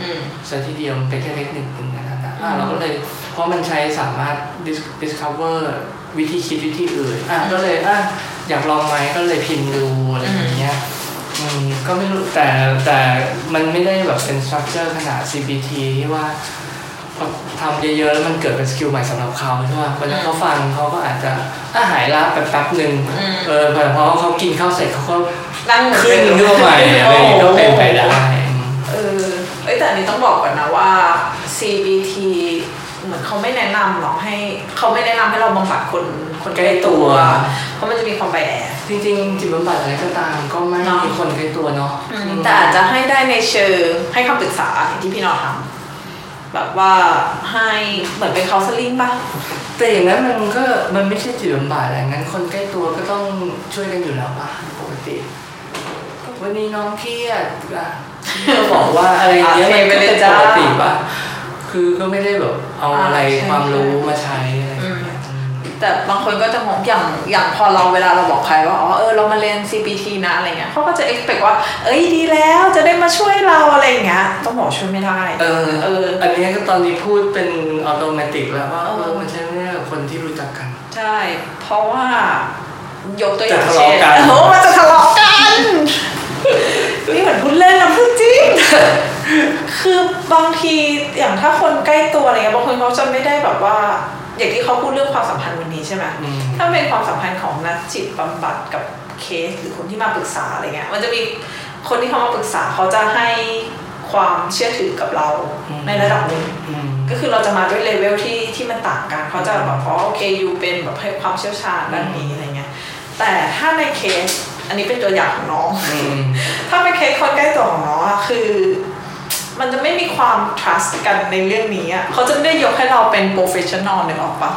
Speaker 2: อืม
Speaker 1: ซะทีเดียวมันเป็นแค่เทคนิคหนึ่งนะนะอะ
Speaker 2: อืม
Speaker 1: เราก็เลยเพราะมันใช้สามารถ dis- discover วิธีคิดวิธีอื่นอะก็เลยอะอยากลองไหมก็เลยพิมพ์ดูอะไรอย่างเงี้ยอืมก็ไม่รู้แต่แต่มันไม่ได้แบบเป็น structure ขนาด CBT ที่ว่าพอ ทำเยอะๆแล้วมันเกิดเป็น skill ใหม่สำหรับเขาใช่ป่ะวันนั้นเขาฟังเขาก็อาจจะอะหายละแป๊บๆหนึ่ง
Speaker 2: อืม
Speaker 1: เออพอพอเขากินข้าวเสร็จเขาก็
Speaker 2: นั่งเหมือน
Speaker 1: ขึ้น
Speaker 2: เดิม
Speaker 1: ขึ้นมาใหม่อะไรอย่างเงี้ยก็เป็นไปได้อืม
Speaker 2: เออเอ้ยแต่อันนี้ต้องบอกก่อนนะว่า CBT เหมือนเขาไม่แนะนำหรอกให้เขาไม่แนะนำให้เราบำบัดคนคนใกล้ตัว เพราะมันจะมีความ bias
Speaker 1: จริงๆจิตบำบัดอะไรก็ตามก็ไม่
Speaker 2: เนาะ
Speaker 1: มีคนใกล้ตัวเนาะ
Speaker 2: แต่อาจจะให้ได้ในเชิงให้คำปรึกษาอย่างที่พี่นอทำ แบบว่าให้เหมือนเป็น counseling ป่ะ
Speaker 1: แต่อย่างนั้นมันก็มันไม่ใช่จิตบำบัดอะไรงั้นคนใกล้ตัวก็ต้องช่วยกันอยู่แล้วป่ะปกติ วันนี้น้องเครียดอะก็บอกว่าอะไรอย่างเงี้ย
Speaker 2: โอเค
Speaker 1: มัน
Speaker 2: ไป
Speaker 1: ก็
Speaker 2: เลย
Speaker 1: เป็น
Speaker 2: จ้า
Speaker 1: ปกติปะคือก็ไม่ได้แบบเอาอะไร
Speaker 2: อ่าใช่
Speaker 1: ความรู้มาใช้อะไร
Speaker 2: แต่บางคนก็จะมองอย่างอย่างพอเราเวลาเราบอกใครว่าอ๋อเออเรามาเรียน CPT นะอะไรเงี้ยเขาก็จะ expect ว่า เอ้ยดีแล้วจะได้มาช่วยเราอะไรอย่างเงี้ยต้องบอกช่วยไม่ได้
Speaker 1: เออ
Speaker 2: เออ
Speaker 1: อันนี้ก็ตอนนี้พูดเป็นอัตโนมัติแล้วว่า
Speaker 2: เออ
Speaker 1: เออมันใช้ไม่ได้กับคนที่รู้จักกัน
Speaker 2: ใช่ เพราะว่ายกตัวอย่าง
Speaker 1: จะทะ
Speaker 2: เช่
Speaker 1: เลาะ
Speaker 2: น
Speaker 1: กัน
Speaker 2: โอ้มันจะทะเลาะกันนี่เหมือนพูดเล่นนะพูดจริง คือบางทีอย่างถ้าคนใกล้ตัวอะไรเงี้ยบางคนเขาจะไม่ได้แบบว่า อย่างที่เขาพูดเรื่องความสัมพันธ์วันนี้ใช่ไหม
Speaker 1: อืม
Speaker 2: ถ้าเป็นความสัมพันธ์ของนักจิตบำบัดกับเคสหรือคนที่มาปรึกษาอะไรเงี้ย มันจะมีคนที่เขามาปรึกษาเขาจะให้ความเชื่อถือกับเรา
Speaker 1: อืม
Speaker 2: ในระดับหนึ่ง
Speaker 1: อืม
Speaker 2: ก็คือเราจะมาด้วยเลเวลที่ที่มันต่างกันเขาจะแบบอ๋อโอเคยูเป็นแบบให้ความเชี่ยวชาญด้านนี้อะไรเงี้ยแต่ถ้าในเคสอันนี้เป็นตัวอย่างของน้อง
Speaker 1: อืม
Speaker 2: ถ้าเป็นเคสคนใกล้ตัวของน้องอะคือ มันจะไม่มีความ trust กันในเรื่องนี้อะเขาจะไม่ได้ยกให้เราเป็น professional นึกออกปะ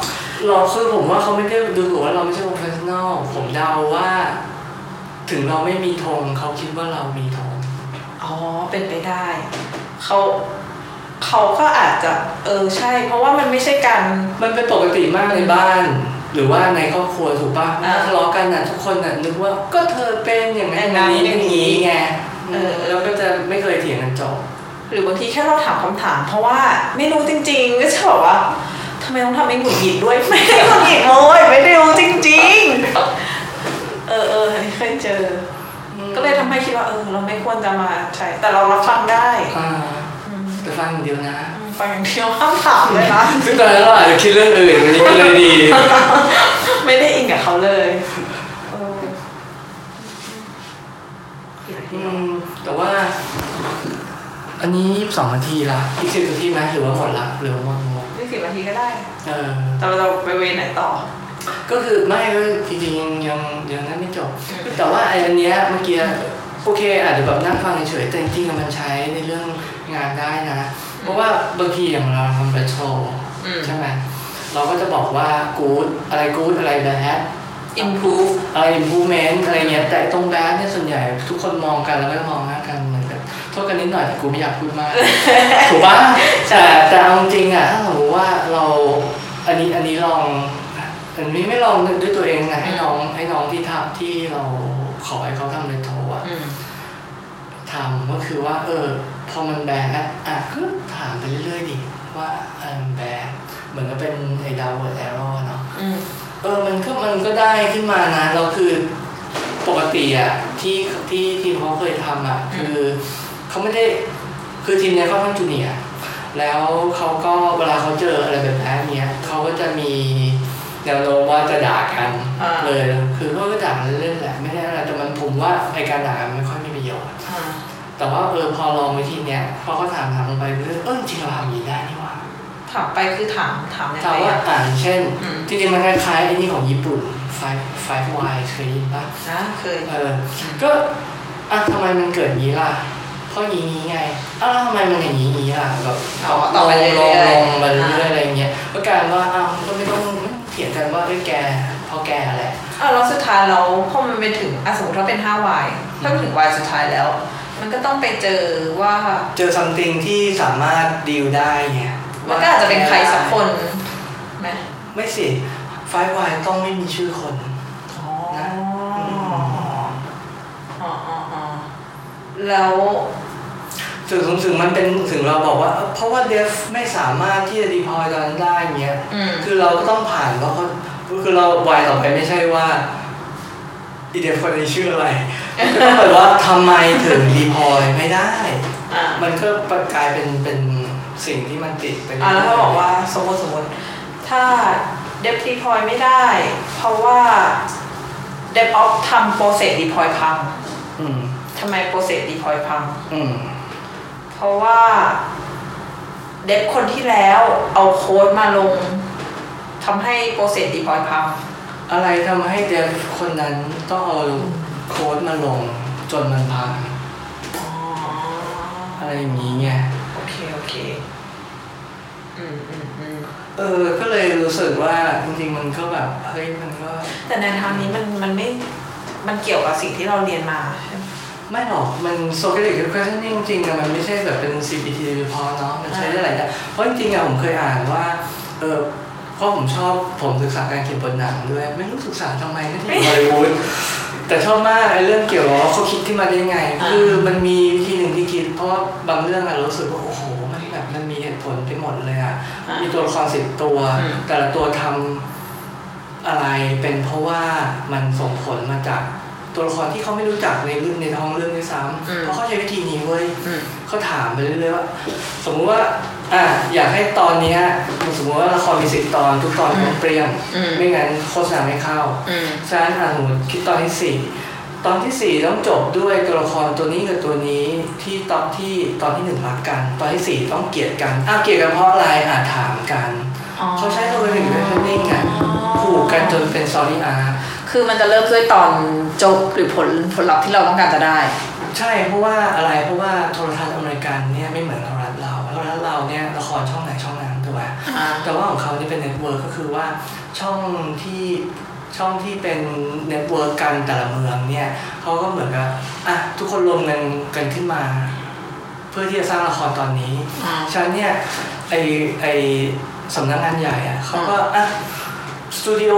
Speaker 1: เราคือผมว่าเขาไม่ได้ดูถูกว่าเราไม่ใช่ professional ผมเดาว่า ถึงเราไม่มีธงเขาคิดว่าเรามีธง
Speaker 2: อ๋อเป็นไปได้เขาเขาก็อาจจะเออใช่ เพราะว่ามันไม่ใช่การ
Speaker 1: มันเป็นปกติมากในบ้าน หรือว่าในครอบครัวถูกป่ะ
Speaker 2: อ่า
Speaker 1: ถ้าทะเลาะกันน่ะทุกคนน่ะนึกว่าก็เธอเป็นอย่างนั้น
Speaker 2: อย่างนั้น
Speaker 1: นี้อย่างนี้ไง
Speaker 2: เออ
Speaker 1: แล้วก็จะไม่เคยเถียงกันจบ
Speaker 2: หรือบางทีแค่เราถามคำถาม เพราะว่าไม่รู้จริง ๆ ก็จะบอกว่าทำไมต้องทำให้หงุดหงิดด้วยไม่ได้หงุดหงิดโวยไม่ได้รู้จริง ๆ เออเอออันนี้เคยเจอ ก็เลยทำให้คิดว่าเออ เราไม่ควรจะมาใช่แต่เรารับฟังได้
Speaker 1: อ่า
Speaker 2: อืม
Speaker 1: แต่ฟังอย่างเดียวนะ
Speaker 2: ฟังอย่างเดียวห้ามถามเลยนะ
Speaker 1: ซึ่งตอนนั้นเราอาจจะคิดเรื่องอื่นวันนี้ก็เลยดี
Speaker 2: ไม่ได้อินกับเขาเลยเออ
Speaker 1: อืมแต่ว่า อันนี้ยี่สิบสองนาทีละอีกสิบนาทีไหมหรือว่าหมดละหรือว่าหมดหมด
Speaker 2: นี่สิบนาทีก็ได้
Speaker 1: เออ
Speaker 2: แต่เราไปเวรไหนต่อ
Speaker 1: ก็คือไม่ก็จริงๆยังยังยังนั้นไม่จบ แต่ว่าไอ้อันเนี้ยเมื่อกี้โอเคอาจจะแบบนั่งฟังเฉยๆแต่จริงๆมันใช้ในเรื่องงานได้นะ เพราะว่าบางทีอย่างเราทำเป็นโชว์
Speaker 2: อืม
Speaker 1: ใช่ไหมเราก็จะบอกว่ากู๊ดอะไรกู๊ดอะไรแบด
Speaker 2: improve
Speaker 1: อะไร improvement อะไรเงี้ยแต่ตรงแบดเนี่ยส่วนใหญ่ทุกคนมองกันแล้วก็มองหน้ากันเหมือนกัน โทษกันนิดหน่อยแต่กูไม่อยากพูดมากถูกปะแต่แต่เอาจริงๆอะถ้าสมมติว่าเราอันนี้อันนี้ลองอันนี้ไม่ลองด้วยตัวเองนะให้น้องให้น้องที่ทำที่เราขอให้เขาทำในโทรอะ
Speaker 2: อืม
Speaker 1: ทำก็คือว่า เออ พอมันแบนอะอะก็ถามไปเรื่อยๆดิว่าเออมันแบบเหมือนกับเป็นไอ้ downward arrow เนาะ
Speaker 2: อืม
Speaker 1: เออมันก็มันก็ได้ขึ้นมานะเราคือปกติอะที่ที่ทีมเขาเคยทำอะคือ เขาไม่ได้คือทีมเนี้ยเขาค่อนข้าง junior แล้วเขาก็เวลาเขาเจออะไรแบบนี้เนี้ยเขาก็จะมีแนวโน้มว่าจะด่ากัน
Speaker 2: อ่า
Speaker 1: เลย คือเขาก็ด่าเล่นๆแหละไม่ได้อะไรแต่มันผมว่าไอการด่ากันไม่ค่อยมีประโยชน์
Speaker 2: อ่า
Speaker 1: แต่ว่าเออพอลองวิธีเนี้ยพอเขาถามถามลงไปเรื่อยๆเออจริงๆเราทำอย่างนี้ได้นี่หว่า
Speaker 2: ถามไปคือถามถามยัง
Speaker 1: ถาม
Speaker 2: ไง
Speaker 1: ว่า
Speaker 2: อะ
Speaker 1: อ่านเช่น
Speaker 2: อืม
Speaker 1: จริงๆมันคล้ายๆไอ้นี่ของญี่ปุ่น five five y เคยได้ยินปะ
Speaker 2: นะเคย
Speaker 1: เออก็อะทำไมมันเกิดอย่างนี้ล่ะ เพราะอย่างนี้ไงอ้าวแล้วทำไมมันอย่างนี้อย่างนี้ล่ะแบบ
Speaker 2: อ๋อต่อไปเรื่อยๆ
Speaker 1: ลงลงมาเรื่อยๆ
Speaker 2: อ่า
Speaker 1: อะไรเงี้ยก็กลายเป็นว่าอ้าวก็ไม่ต้องไม่ต้องเถียงกันว่าเอ้ยแกเพราะแกแหละ
Speaker 2: อะแล้วสุดท้ายเราพอมันไปถึงอะสมมติว่าเป็น5 y ถ้าไปถึง y สุดท้ายแล้ว มันก็ต้องไปเจอว่า
Speaker 1: เจอ something ที่สามารถดีลได้ไง
Speaker 2: มันก็อาจจะเป็นใครสักคนไหม
Speaker 1: ไม่สิ five y ต้องไม่มีชื่อคน
Speaker 2: อ๋อ
Speaker 1: นะ
Speaker 2: อ๋ออ๋ออ๋อ แล้ว
Speaker 1: ถึงถึงมันเป็นถึงเราบอกว่าเอ้าเพราะว่าเดฟไม่สามารถที่จะดีพอยตอนนั้นได้เงี้ย
Speaker 2: อืม
Speaker 1: คือเราก็ต้องผ่านเพราะเขาคือเราวายต่อไปไม่ใช่ว่าอีเดฟคนนี้ชื่ออะไรก็ต้องแบบว่าทำไมถึงดีพอยไม่ได้
Speaker 2: อ่า
Speaker 1: มันก็กลายเป็นเป็นสิ่งที่มันติดไป
Speaker 2: อ่าแล้วถ้าบอกว่าสมมติสมมติ ถ้าเดฟดีพอยไม่ได้ เพราะว่าเดฟออฟทำโปรเซสดีพอยพัง
Speaker 1: อืม
Speaker 2: ทำไมโปรเซสดีพอยพัง
Speaker 1: อืม
Speaker 2: เพราะว่า เดฟคนที่แล้วเอาโค้ดมาลงทำให้โปรเซสดีพอยพัง
Speaker 1: อะไรทำให้เดฟคนนั้นต้องเอาโค้ดมาลงจนมันพัง
Speaker 2: อ๋อ
Speaker 1: อะไรอย่างนี้ไง
Speaker 2: โอเค โอเค อืมอืมอืม
Speaker 1: เออ ก็เลยรู้สึกว่าจริงๆมันก็แบบ เฮ้ย มันก็
Speaker 2: แต่ในทางนี้มันมันไม่ มันเกี่ยวกับสิ่งที่เราเรียนมาใช่ไหม
Speaker 1: ไม่หรอก มัน psychedelic questioning จริงๆอะมันไม่ใช่แบบเป็น CBT โดยเฉพาะเนาะมันใช้ได้หลายอย่างเพราะจริงๆอะผมเคยอ่านว่าเออเพราะผมชอบผมศึกษาการเขียนบทหนังด้วย ไม่รู้ศึกษาทำไมก็ที่ฮอลลีวูดแต่ชอบมากไอ้เรื่องเกี่ยวกับว่าเขาคิดขึ้นมาได้ยังไง
Speaker 2: อ่า
Speaker 1: คือมันมีวิธีหนึ่งที่คิด เพราะว่าบางเรื่องอะเรารู้สึกว่าโอ้โหมันแบบมันมีเหตุผลไปหมดเลยอะมีตัวละครสิบตัว
Speaker 2: อืม
Speaker 1: แต่ละตัวทำอะไรเป็นเพราะว่ามันส่งผลมาจาก ตัวละครที่เขาไม่รู้จักในเรื่องในท้องเรื่องด้วยซ้ำเพราะเขาใช้วิธีนี้เว้ย
Speaker 2: อืม
Speaker 1: เขาถามไปเรื่อยๆว่าสมมุติว่าอะอยากให้ตอนเนี้ยสมมติว่าละครมีสิบตอนทุกตอนต้องเปรี้ยง
Speaker 2: อืม
Speaker 1: ไม่งั้นโฆษณาไม่เข้า
Speaker 2: อืม
Speaker 1: ฉะนั้นอะสมมติคิดตอนที่สี่ตอนที่สี่ต้องจบด้วยตัวละครตัวนี้กับตัวนี้ที่ตอนที่ตอนที่หนึ่งรักกัน ตอนที่สี่ต้องเกลียดกันอ้าวเกลียดกันเพราะอะไรอะถามกัน
Speaker 2: อ๋อ
Speaker 1: เขาใช้ตัวเป็นเรื่องนิ่งอะผูกกันจนเป็น story arc
Speaker 2: คือมันจะเริ่มด้วยตอนจบหรือผลผลลัพธ์ที่เราต้องการจะได้
Speaker 1: ใช่เพราะว่าอะไรเพราะว่าโทรทัศน์อเมริกันเนี่ยไม่เหมือนโทรทัศน์เราโทรทัศน์เราเนี่ยละครช่องไหนช่องนั้นถูกไหม
Speaker 2: อ่า
Speaker 1: แต่ว่าของเขานี่เป็น network ก็คือว่าช่องที่ช่องที่เป็น network กันแต่ละเมืองเนี่ยเขาก็เหมือนกับอะทุกคนรวมเงินกันขึ้นมา เพื่อที่จะสร้างละครตอนนี้
Speaker 2: อ่า
Speaker 1: ฉะนั้นเนี่ยไอไอสำนักงานใหญ่อะเขาก็อะ สตูดิโอ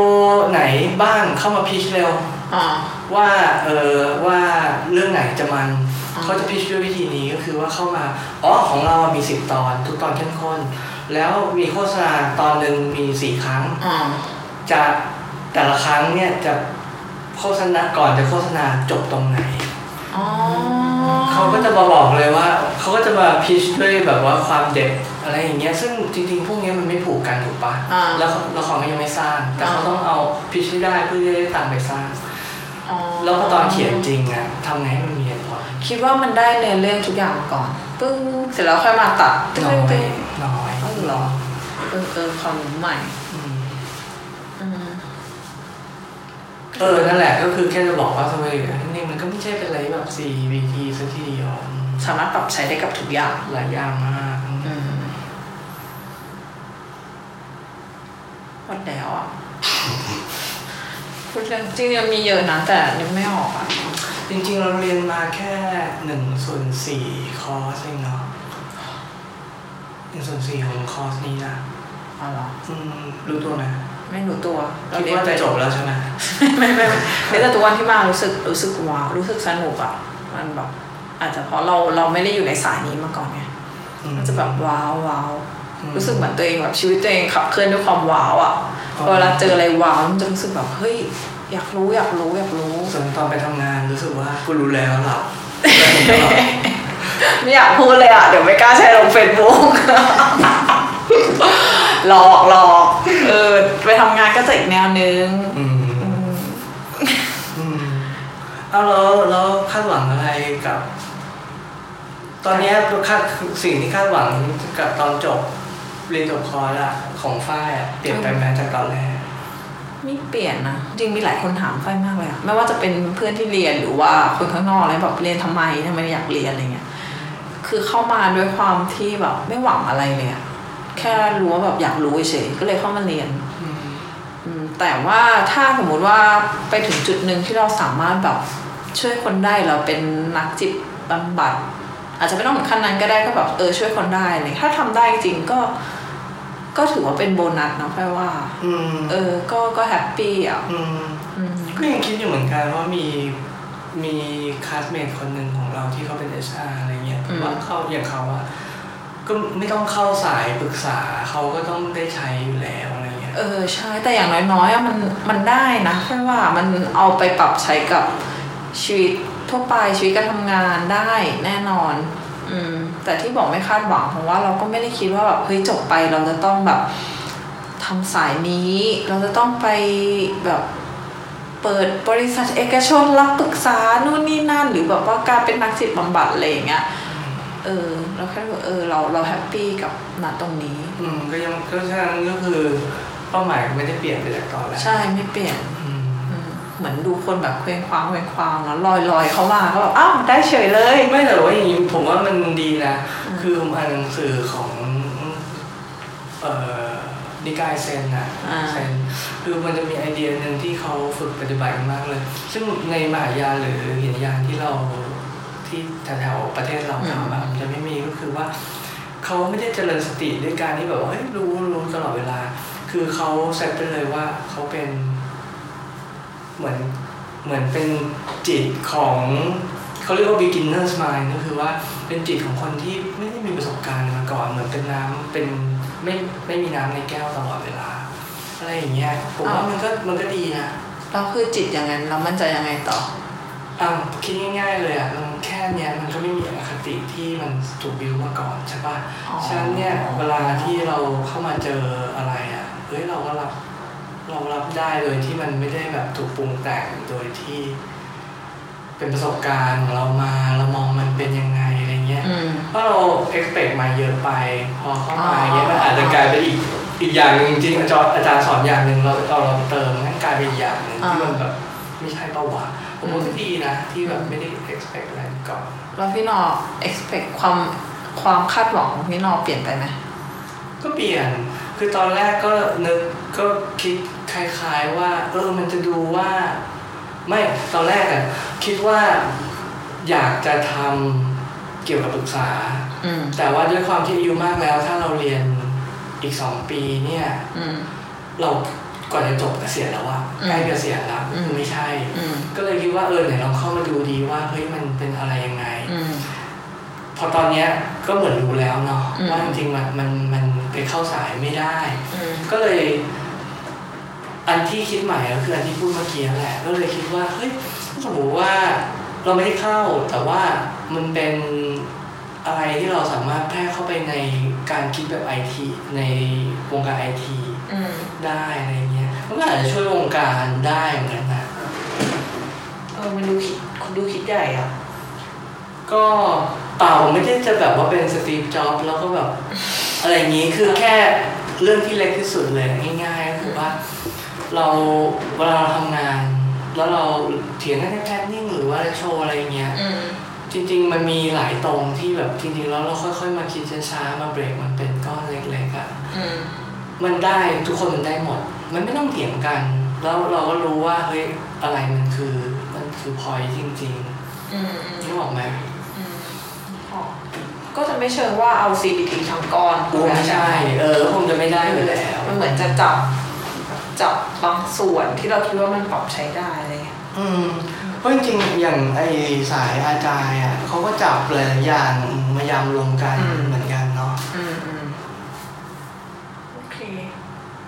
Speaker 1: ไหนบ้างเข้ามาพิชเร็ว
Speaker 2: อ่า
Speaker 1: ว่าเออว่าเรื่องไหนจะมัน
Speaker 2: อ๋อ
Speaker 1: เขาจะพิชด้วยวิธีนี้ก็คือว่าเข้ามาอ๋อของเรามีสิบตอน ทุกตอนเข้มข้นแล้วมีโฆษณาตอนหนึ่งมีสี่ครั้ง
Speaker 2: อ่า
Speaker 1: จะแต่ละครั้งเนี่ยจะโฆษณาก่อนจะโฆษณาจบตรงไหน
Speaker 2: อ๋อ
Speaker 1: เขาก็จะมาบอกเลยว่าเขาก็จะมาพิชด้วยแบบว่าความเด็ด อะไรอย่างเงี้ยซึ่งจริงๆ พวกเนี้ยมันไม่ผูกกันถูกปะ
Speaker 2: อ่า
Speaker 1: แล้วละครก็ยังไม่สร้าง แต่เขาต้องเอาพิชให้ได้เพื่อที่จะได้ตังค์ไปสร้าง
Speaker 2: อ๋อ
Speaker 1: แล้วพอตอนเขียนจริงอะทำไงให้มันมีเหตุผล
Speaker 2: คิดว่ามันได้เนื้อเรื่องทุกอย่างมาก่อนปึ้งเสร็จแล้วค่อยมาตัดตึ้ง
Speaker 1: น้อย
Speaker 2: ตึ้ง
Speaker 1: น้อย
Speaker 2: อ๋อเหรอเออเออความรู้ใหม่
Speaker 1: อืม
Speaker 2: อืม
Speaker 1: เออนั่นแหละก็คือแค่จะบอกว่าทำไมนี่มันก็ไม่ใช่เป็นอะไรแบบ CVT สักทีเดียวอืม
Speaker 2: สามารถปรับใช้ได้กับทุกอย่าง
Speaker 1: หลายอย่างมากอืม
Speaker 2: อืมหมด แล้วอะพูดเรื่องจริงๆยังมีเยอะนะแต่นึกไม่ออกอะ
Speaker 1: จริง ๆ เราเรียนมาแค่หนึ่งส่วนสี่คอร์สเองเนาะหนึ่งส่วนสี่ของคอร์สนี้นะ
Speaker 2: อ๋อเหรอ
Speaker 1: อืมรู้ตัวไหม
Speaker 2: ไม่รู้ตัวเรา
Speaker 1: คิด
Speaker 2: เรียน
Speaker 1: ว่าจะจบแล้วใช่ไหม
Speaker 2: ไม่ไม่ไม่ไม่แต่ตัววันที่มารู้สึกรู้สึกว้าวรู้สึกสนุกอะมันแบบอาจจะเพราะเราเราไม่ได้อยู่ในสายนี้มาก่อนไง
Speaker 1: อืม
Speaker 2: มันจะแบบว้าวว้าว
Speaker 1: อืม
Speaker 2: รู้สึกเหมือนตัวเองแบบชีวิตตัวเองขับเคลื่อนด้วยความว้าวอะ
Speaker 1: อ๋อ
Speaker 2: พอเวลาเจออะไรว้าวมันจะรู้สึกแบบเฮ้ยอยากรู้อยากรู้อยากรู้
Speaker 1: ส่วนตอนไปทำงานรู้สึกว่ากูรู้แล้วหลับ
Speaker 2: ไม่อยากพูดเลยอะเดี๋ยวไม่กล้าแชร์ลงเฟซบุ๊กหลอกหลอกเออไปทำงานก็จะอีกแนวนึง
Speaker 1: อืมอืมเอาแล้วแล้วคาดหวังอะไรกับ ตอนเนี้ยคาดสิ่งที่คาดหวังกับตอนจบ เรียนจบคอร์สอะของฝ้ายอะเปลี่ยนไปไหมจากตอนแรก
Speaker 2: ไม่เปลี่ยนนะจริงมีหลายคนถามไฟมากเลยอะไม่ว่าจะเป็นเพื่อนที่เรียนหรือว่าคนข้างนอกอะไรแบบเรียนทำไมทำไมอยากเรียนอะไรเงี้ยคือเข้ามาด้วยความที่แบบไม่หวังอะไรเลยอะแค่รู้ว่าแบบอยากรู้เฉยๆก็เลยเข้ามาเรียน
Speaker 1: อืม
Speaker 2: อืมแต่ว่าถ้าสมมุติว่าไปถึงจุดหนึ่งที่เราสามารถแบบช่วยคนได้เราเป็นนักจิตบำบัด อาจจะไม่ต้องถึงขั้นนั้นก็ได้ก็แบบเออช่วยคนได้เลยถ้าทำได้จริงก็ ก็ถือว่าเป็นโบนัสนะแปลว่า
Speaker 1: อืม
Speaker 2: เออ ก็ก็แฮปปี้อะ
Speaker 1: อืม
Speaker 2: อืม
Speaker 1: ก็ยังคิดอยู่เหมือนกันว่ามีมีคลาสเมทคนหนึ่งของเราที่เขาเป็น HR อะไรเงี้ย
Speaker 2: อืม
Speaker 1: ว่าเขาอย่างเขาอะก็ไม่ต้องเข้าสายปรึกษาเขาก็ต้องได้ใช้อยู่แล้วอะไรเงี้ย
Speaker 2: เออใช่แต่อย่างน้อยๆอะมันมันได้นะเพราะว่ามันเอาไปปรับใช้กับชีวิต ทั่วไปชีวิตการทำงานได้แน่นอน อืม แต่ที่บอกไม่คาดหวังเพราะว่าเราก็ไม่ได้คิดว่าแบบเฮ้ยจบไปเราจะต้องแบบทำสายนี้ เราจะต้องไปแบบเปิดบริษัทเอกชนรับปรึกษานู่นนี่นั่น หรือแบบว่าการเป็นนักจิตบำบัดอะไรอย่างเงี้ยเออเราแค่แบบเออเราเราแฮปปี้กับณตรงนี้
Speaker 1: อืมก็ยังก็ฉะนั้นก็คือเป้าหมายก็ไม่ได้เปลี่ยนไปจากตอนแรก
Speaker 2: ใช่ไม่เปลี่ยน
Speaker 1: อืม
Speaker 2: อืม เหมือนดูคนแบบเคว้งคว้างเคว้งคว้างแล้วลอยลอยเข้ามาก็แบบอ้าวได้เฉยเลย
Speaker 1: ไม่แต่ว่าอย่างนี้ผมว่ามันดีนะ คือผมอ่านหนังสือของเอ่อนิกายเซนนะ
Speaker 2: อ่า
Speaker 1: เซนคือมันจะมีไอเดียหนึ่งที่เขาฝึกปฏิบัติกันมากเลย ซึ่งในมหายานหรือหินยานที่เราที่แถวๆประเทศเราทำอะมันจะไม่มีก็คือว่าเขาไม่ได้เจริญสติด้วยการที่แบบว่าเฮ้ยรู้รู้ตลอดเวลา คือเขาเซตไปเลยว่าเขาเป็น เหมือนเหมือนเป็นจิตของเขาเรียกว่า beginner's mind ก็คือว่าเป็นจิตของคนที่ไม่ได้มีประสบการณ์มาก่อน เหมือนเป็นน้ำเป็นไม่ไม่มีน้ำในแก้วตลอดเวลา อะไรอย่างเงี้ยผมว่ามันก็มันก็ดีนะ
Speaker 2: แล้วคือจิตอย่างนั้นแล้วมันจะยังไงต่อ
Speaker 1: อ่าคิดง่ายๆเลยอะมันแค่เนี้ยมันก็ไม่มีอคติที่มันถูกบิวมาก่อนใช่ป่ะ
Speaker 2: อ๋อ
Speaker 1: ฉะนั้นเนี่ยเวลาที่เราเข้ามาเจออะไรอะเฮ้ยเราก็รับ เรารับได้โดยที่มันไม่ได้แบบถูกปรุงแต่งโดยที่ เป็นประสบการณ์ของเรามาเรามองมันเป็นยังไงอะไรเงี้ย
Speaker 2: อืม
Speaker 1: เพราะเรา expect มาเยอะไป พอเข้ามา
Speaker 2: อ๋อ
Speaker 1: เงี้ยมันอาจจะกลายเป็นอีกอีกอย่างหนึ่งจริงๆอาจารย์อาจารย์สอนอย่างหนึ่งเราเราเราเติมงั้นกลายเป็นอีกอย่างหนึ่งที่มันแบบไม่ใช่เป้าหวานผมว่าก็ดีนะที่แบบไม่ได้ expect อะไรก่อน
Speaker 2: แล้วพี่นอ expect ความความคาดหวังของพี่นอเปลี่ยนไปไหม
Speaker 1: ก็เปลี่ยน คือตอนแรกก็นึกก็คิดคล้ายๆว่าเออมันจะดูว่า ไม่ตอนแรกอะคิดว่าอยากจะทำเกี่ยวกับปรึกษา
Speaker 2: อืม
Speaker 1: แต่ว่าด้วยความที่อายุมากแล้ว ถ้าเราเรียนอีกสองปีเนี่ย
Speaker 2: อืม
Speaker 1: เราก่อนจะจบเกษียณแล้วอะ
Speaker 2: อืม
Speaker 1: ใกล้เกษียณแล้ว
Speaker 2: อืม
Speaker 1: ไม่ใช่
Speaker 2: อืม
Speaker 1: ก็เลยคิดว่าเออไหนลองเข้ามาดูดีว่าเฮ้ยมันเป็นอะไรยังไง
Speaker 2: อืม
Speaker 1: พอตอนเนี้ยก็เหมือนรู้แล้วเนาะ
Speaker 2: อืม
Speaker 1: ว่าจริงๆมันมันมัน ไปเข้าสายไม่ได้
Speaker 2: อืม
Speaker 1: ก็เลย อันที่คิดใหม่ก็คืออันที่พูดเมื่อกี้แหละ ก็เลยคิดว่าเฮ้ยถ้าสมมติว่าเราไม่ได้เข้าแต่ว่ามันเป็นอะไรที่เราสามารถแพร่เข้าไปในการคิดแบบไอทีในวงการไอที
Speaker 2: อืม
Speaker 1: ได้อะไรเงี้ยมันก็อาจจะช่วยวงการได้เหมือนกันนะ
Speaker 2: เออมันดูคิดคุณดูคิดใหญ่อะ
Speaker 1: ก็ เปล่าผมไม่ได้จะแบบว่าเป็นสตีฟจ็อบส์แล้วก็แบบอะไรอย่างนี้คือแค่เรื่องที่เล็กที่สุดเลยง่ายๆก็คือว่า เราเวลาเราทำงาน แล้วเราเถียงกันในแพทนิ่งหรือว่าโชว์อะไรอย่างเงี้ย
Speaker 2: อืม
Speaker 1: จริง ๆ มันมีหลายตรงที่แบบจริงๆแล้วเราค่อยๆมาคิดช้าๆมาเบรกมันเป็นก้อนเล็กๆอะ
Speaker 2: อืม
Speaker 1: มันได้ทุกคนมันได้หมด มันไม่ต้องเถียงกัน แล้วเราก็รู้ว่าเฮ้ยอะไรมันคือ มันคือพอยจริง
Speaker 2: อืม
Speaker 1: ๆนึกออกไหม
Speaker 2: อืมอ๋อ ก็จะไม่เชิงว่าเอา CBT ทั้งก้อน
Speaker 1: กูไม่ใช่ เออคงจะไม่ได้อยู่แล้ว
Speaker 2: มันเหมือนจะจับจับบางส่วนที่เราคิดว่ามันปรับใช้ได้อะไรเงี้ย
Speaker 1: อืมเพราะจริงๆอย่างไอสายอาจารย์อะเขาก็จับหลายๆอย่างมายำรวมกันเหมือนกันเนาะ
Speaker 2: อืมอืมโอเค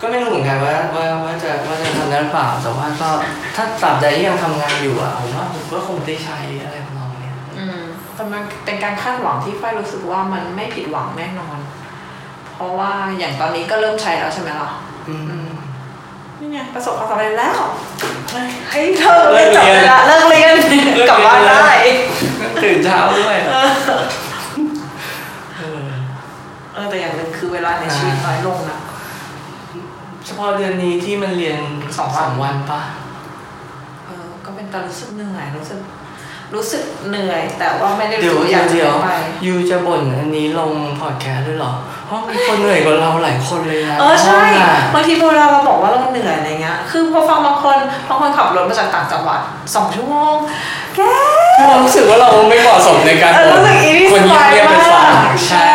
Speaker 1: ก็ไม่รู้เหมือนกันว่าว่าว่าจะว่าจะทำได้หรือเปล่าแต่ว่าก็ถ้าตราบใดที่ยังทำงานอยู่อะผมว่าผมก็คงได้ใช้อะไรทำนองเนี้ย
Speaker 2: อื มแต่มันเป็นการคาดหวังที่ฝ้ายรู้สึกว่ามันไม่ผิดหวังแน่นอน เพราะว่าอย่างตอนนี้ก็เริ่มใช้แล้วใช่ไหมล่ะ
Speaker 1: อืม
Speaker 2: นี่ไงประสบความสำเร็จแล้วให้เธอเลิกจับเวลาเลิกเรียนกลับบ้านได้
Speaker 1: ตื่นเช้าด้วยเออ
Speaker 2: เออแต่อย่างหนึ่งคือเวลาในชีวิตน้อยลงนะ
Speaker 1: เฉพาะเดือนนี้ที่มันเรียนสองสามวันปะ
Speaker 2: เออก็เป็นตอนรู้สึกเหนื่อยรู้สึก รู้สึกเหนื่อย แต่ว่าไม่ได้รู้
Speaker 1: เดี๋ยว
Speaker 2: สึกอยากจะ
Speaker 1: เดี๋ยว
Speaker 2: ไป
Speaker 1: ยูจะบ่นอันนี้ลงพอดแคสต์ด้วยเหรอเพราะมีคนเหนื่อยกว่าเราหลายคนเลยนะ
Speaker 2: เออใช่
Speaker 1: ห้งอะ
Speaker 2: บางทีเวลาเราบอกว่าเราเหนื่อยอะไรเงี้ยคือพอฟังบางคนบางคนขับรถมาจากต่างจังหวัดสองชั่วโมงแก
Speaker 1: เรารู้สึกว่าเราไม่เหมาะสมในการ
Speaker 2: เออ
Speaker 1: บ่น
Speaker 2: รู้สึกอีนี่
Speaker 1: คน
Speaker 2: สบาย
Speaker 1: เงียบๆไป
Speaker 2: มา
Speaker 1: ฟัง
Speaker 2: ก
Speaker 1: ใช่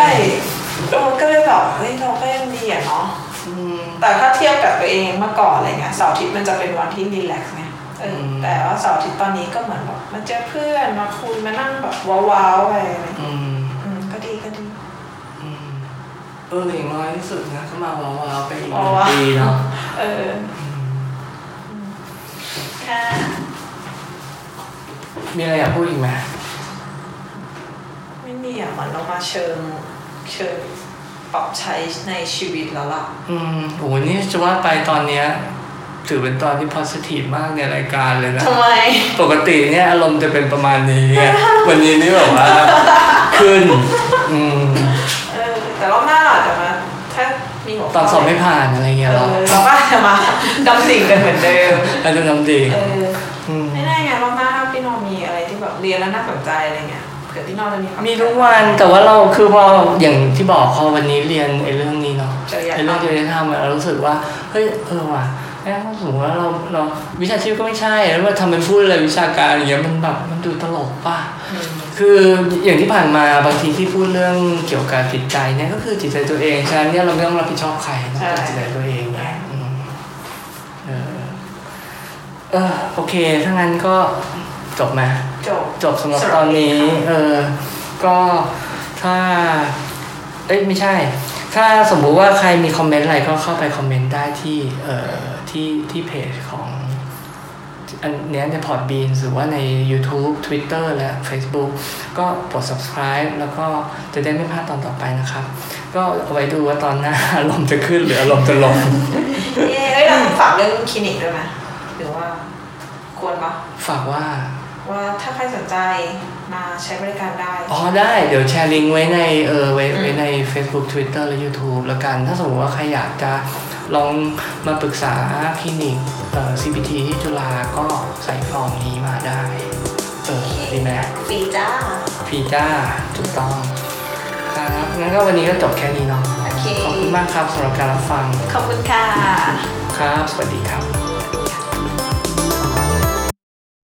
Speaker 2: เออก็เลยแบบเฮ้ยเราก็ยังดีอะเนาะ
Speaker 1: อืม
Speaker 2: แต่ถ้าเทียบกับตัวเองเมื่อก่อนอะไรเงี้ยเสาร์อาทิตย์มันจะเป็นวันที่รีแลกซ์ไง เอออ
Speaker 1: ม
Speaker 2: แต่ว่าเสาร์อาทิตย์ตอนนี้ก็เหมือนแบบมาเจอเพื่อนมาคุยมานั่งแบบว้าวๆไปอะไรเงี้ย
Speaker 1: อืม
Speaker 2: อืมก็ดีก็ดี
Speaker 1: อืมเอออย่างน้อยที่สุดนะก็มาว้าวๆไปอีกห
Speaker 2: ว้า
Speaker 1: นึ่ง
Speaker 2: วๆ
Speaker 1: ปีเนาะ
Speaker 2: เออค่ะ
Speaker 1: มีอะไรอยากพูดอีกไหม
Speaker 2: ไม่มีอะเหมือนเรามาเชิงเชิงปรับใช้ในชีวิตแล้วล่ะ
Speaker 1: อืมโหนี่จะว่าไปตอนเนี้ย ถือเป็นตอนที่ positive มากในรายการเลยนะ
Speaker 2: ทำไม
Speaker 1: ปกติเนี่ยอารมณ์จะเป็นประมาณนี้ไงวันนี้นี่แบบว่า ขึ้น อืม
Speaker 2: เออแต่รอบหน้าเราอาจจะมาถ้ามีหัวข้
Speaker 1: ตอนสอบไม่ผ่านอะไรเงี้ย
Speaker 2: เอ
Speaker 1: เหรอ
Speaker 2: อเราก็อาจจะมาดำดิ่งกันเหมือนเดิม
Speaker 1: อาจจะทำดี
Speaker 2: เออ
Speaker 1: อืม
Speaker 2: ไม่แน่ไงรอบหน้าถ้าพี่นอมีอะไรที่แบบเรียนแล้วน่าสนใจอะไรเงี้ยเผื่อพี่นอจะมีความ
Speaker 1: มีทุกวันแต่ว่าเราคือพออย่างที่บอกพอวันนี้เรียนไอ้เรื่องนี้เนาะ
Speaker 2: จริยธรรม
Speaker 1: ไอ้เรื่องจริยธรรมอะเรารู้สึกว่าเฮ้ยเออว่ะ แม่ถ้าสมมติว่าเราเราวิชาชีพก็ไม่ใช่แล้วมาทำเป็นพูดอะไรวิชาการอย่างเงี้ยมันแบบมันดูตลกป่ะคืออย่างที่ผ่านมาบางทีที่พูดเรื่องเกี่ยวกับจิตใจเนี่ยก็คือจิตใจตัวเองฉะนั้นเนี่ยเราไม่ต้องรับผิดชอบใครนอกจากจิตใจตัวเองเนี่ยอืมเออเออโอเคถ้างั้นก็จบไหม
Speaker 2: จบ
Speaker 1: จบสำหรับ
Speaker 2: สำหรับ
Speaker 1: ตอนนี้
Speaker 2: นี้ค่ะ
Speaker 1: เออ ก็ถ้า เอ้ยไม่ใช่ ถ้าสมมุติว่าใครมีคอมเมนต์อะไรก็เข้าไปคอมเมนต์ได้ที่ เอ่อ ที่ที่เพจของอันเนี้ยในพอร์ตบีนหรือว่าใน YouTube Twitter และ Facebook ก็กด subscribe แล้วก็จะได้ไม่พลาดตอนต่อไปนะครับ ก็เอาไว้ดูว่าตอนหน้าอารมณ์จะขึ้นหรืออารมณ์จะลง
Speaker 2: เย้เอ้ยเราฝากเรื่องคลินิกด้วยไหมหรือว่าควรปะ
Speaker 1: ฝากว่า
Speaker 2: ว่าถ้าใครสนใจมาใช้บริการได้
Speaker 1: อ๋อได้ เดี๋ยวแชร์ลิงก์ไว้ในเออไว้
Speaker 2: อืม
Speaker 1: ไว้ใน Facebook Twitter และ YouTube แล้วกัน ถ้าสมมติว่าใครอยากจะ ลองมาปรึกษาคลินิกเอ่อ CPT ที่จุฬาก็ใส่ฟอร์มนี้มาได้ เออดีไหม
Speaker 2: ฟรีจ้า
Speaker 1: พีจ้าถูกต้อง ครับงั้นก็วันนี้ก็จบแค่นี้เนาะ
Speaker 2: โอเค
Speaker 1: ขอบคุณมากครับสำหรับการรับฟัง
Speaker 2: ขอบคุณค่ะ
Speaker 1: ครับ สวัสดีครับ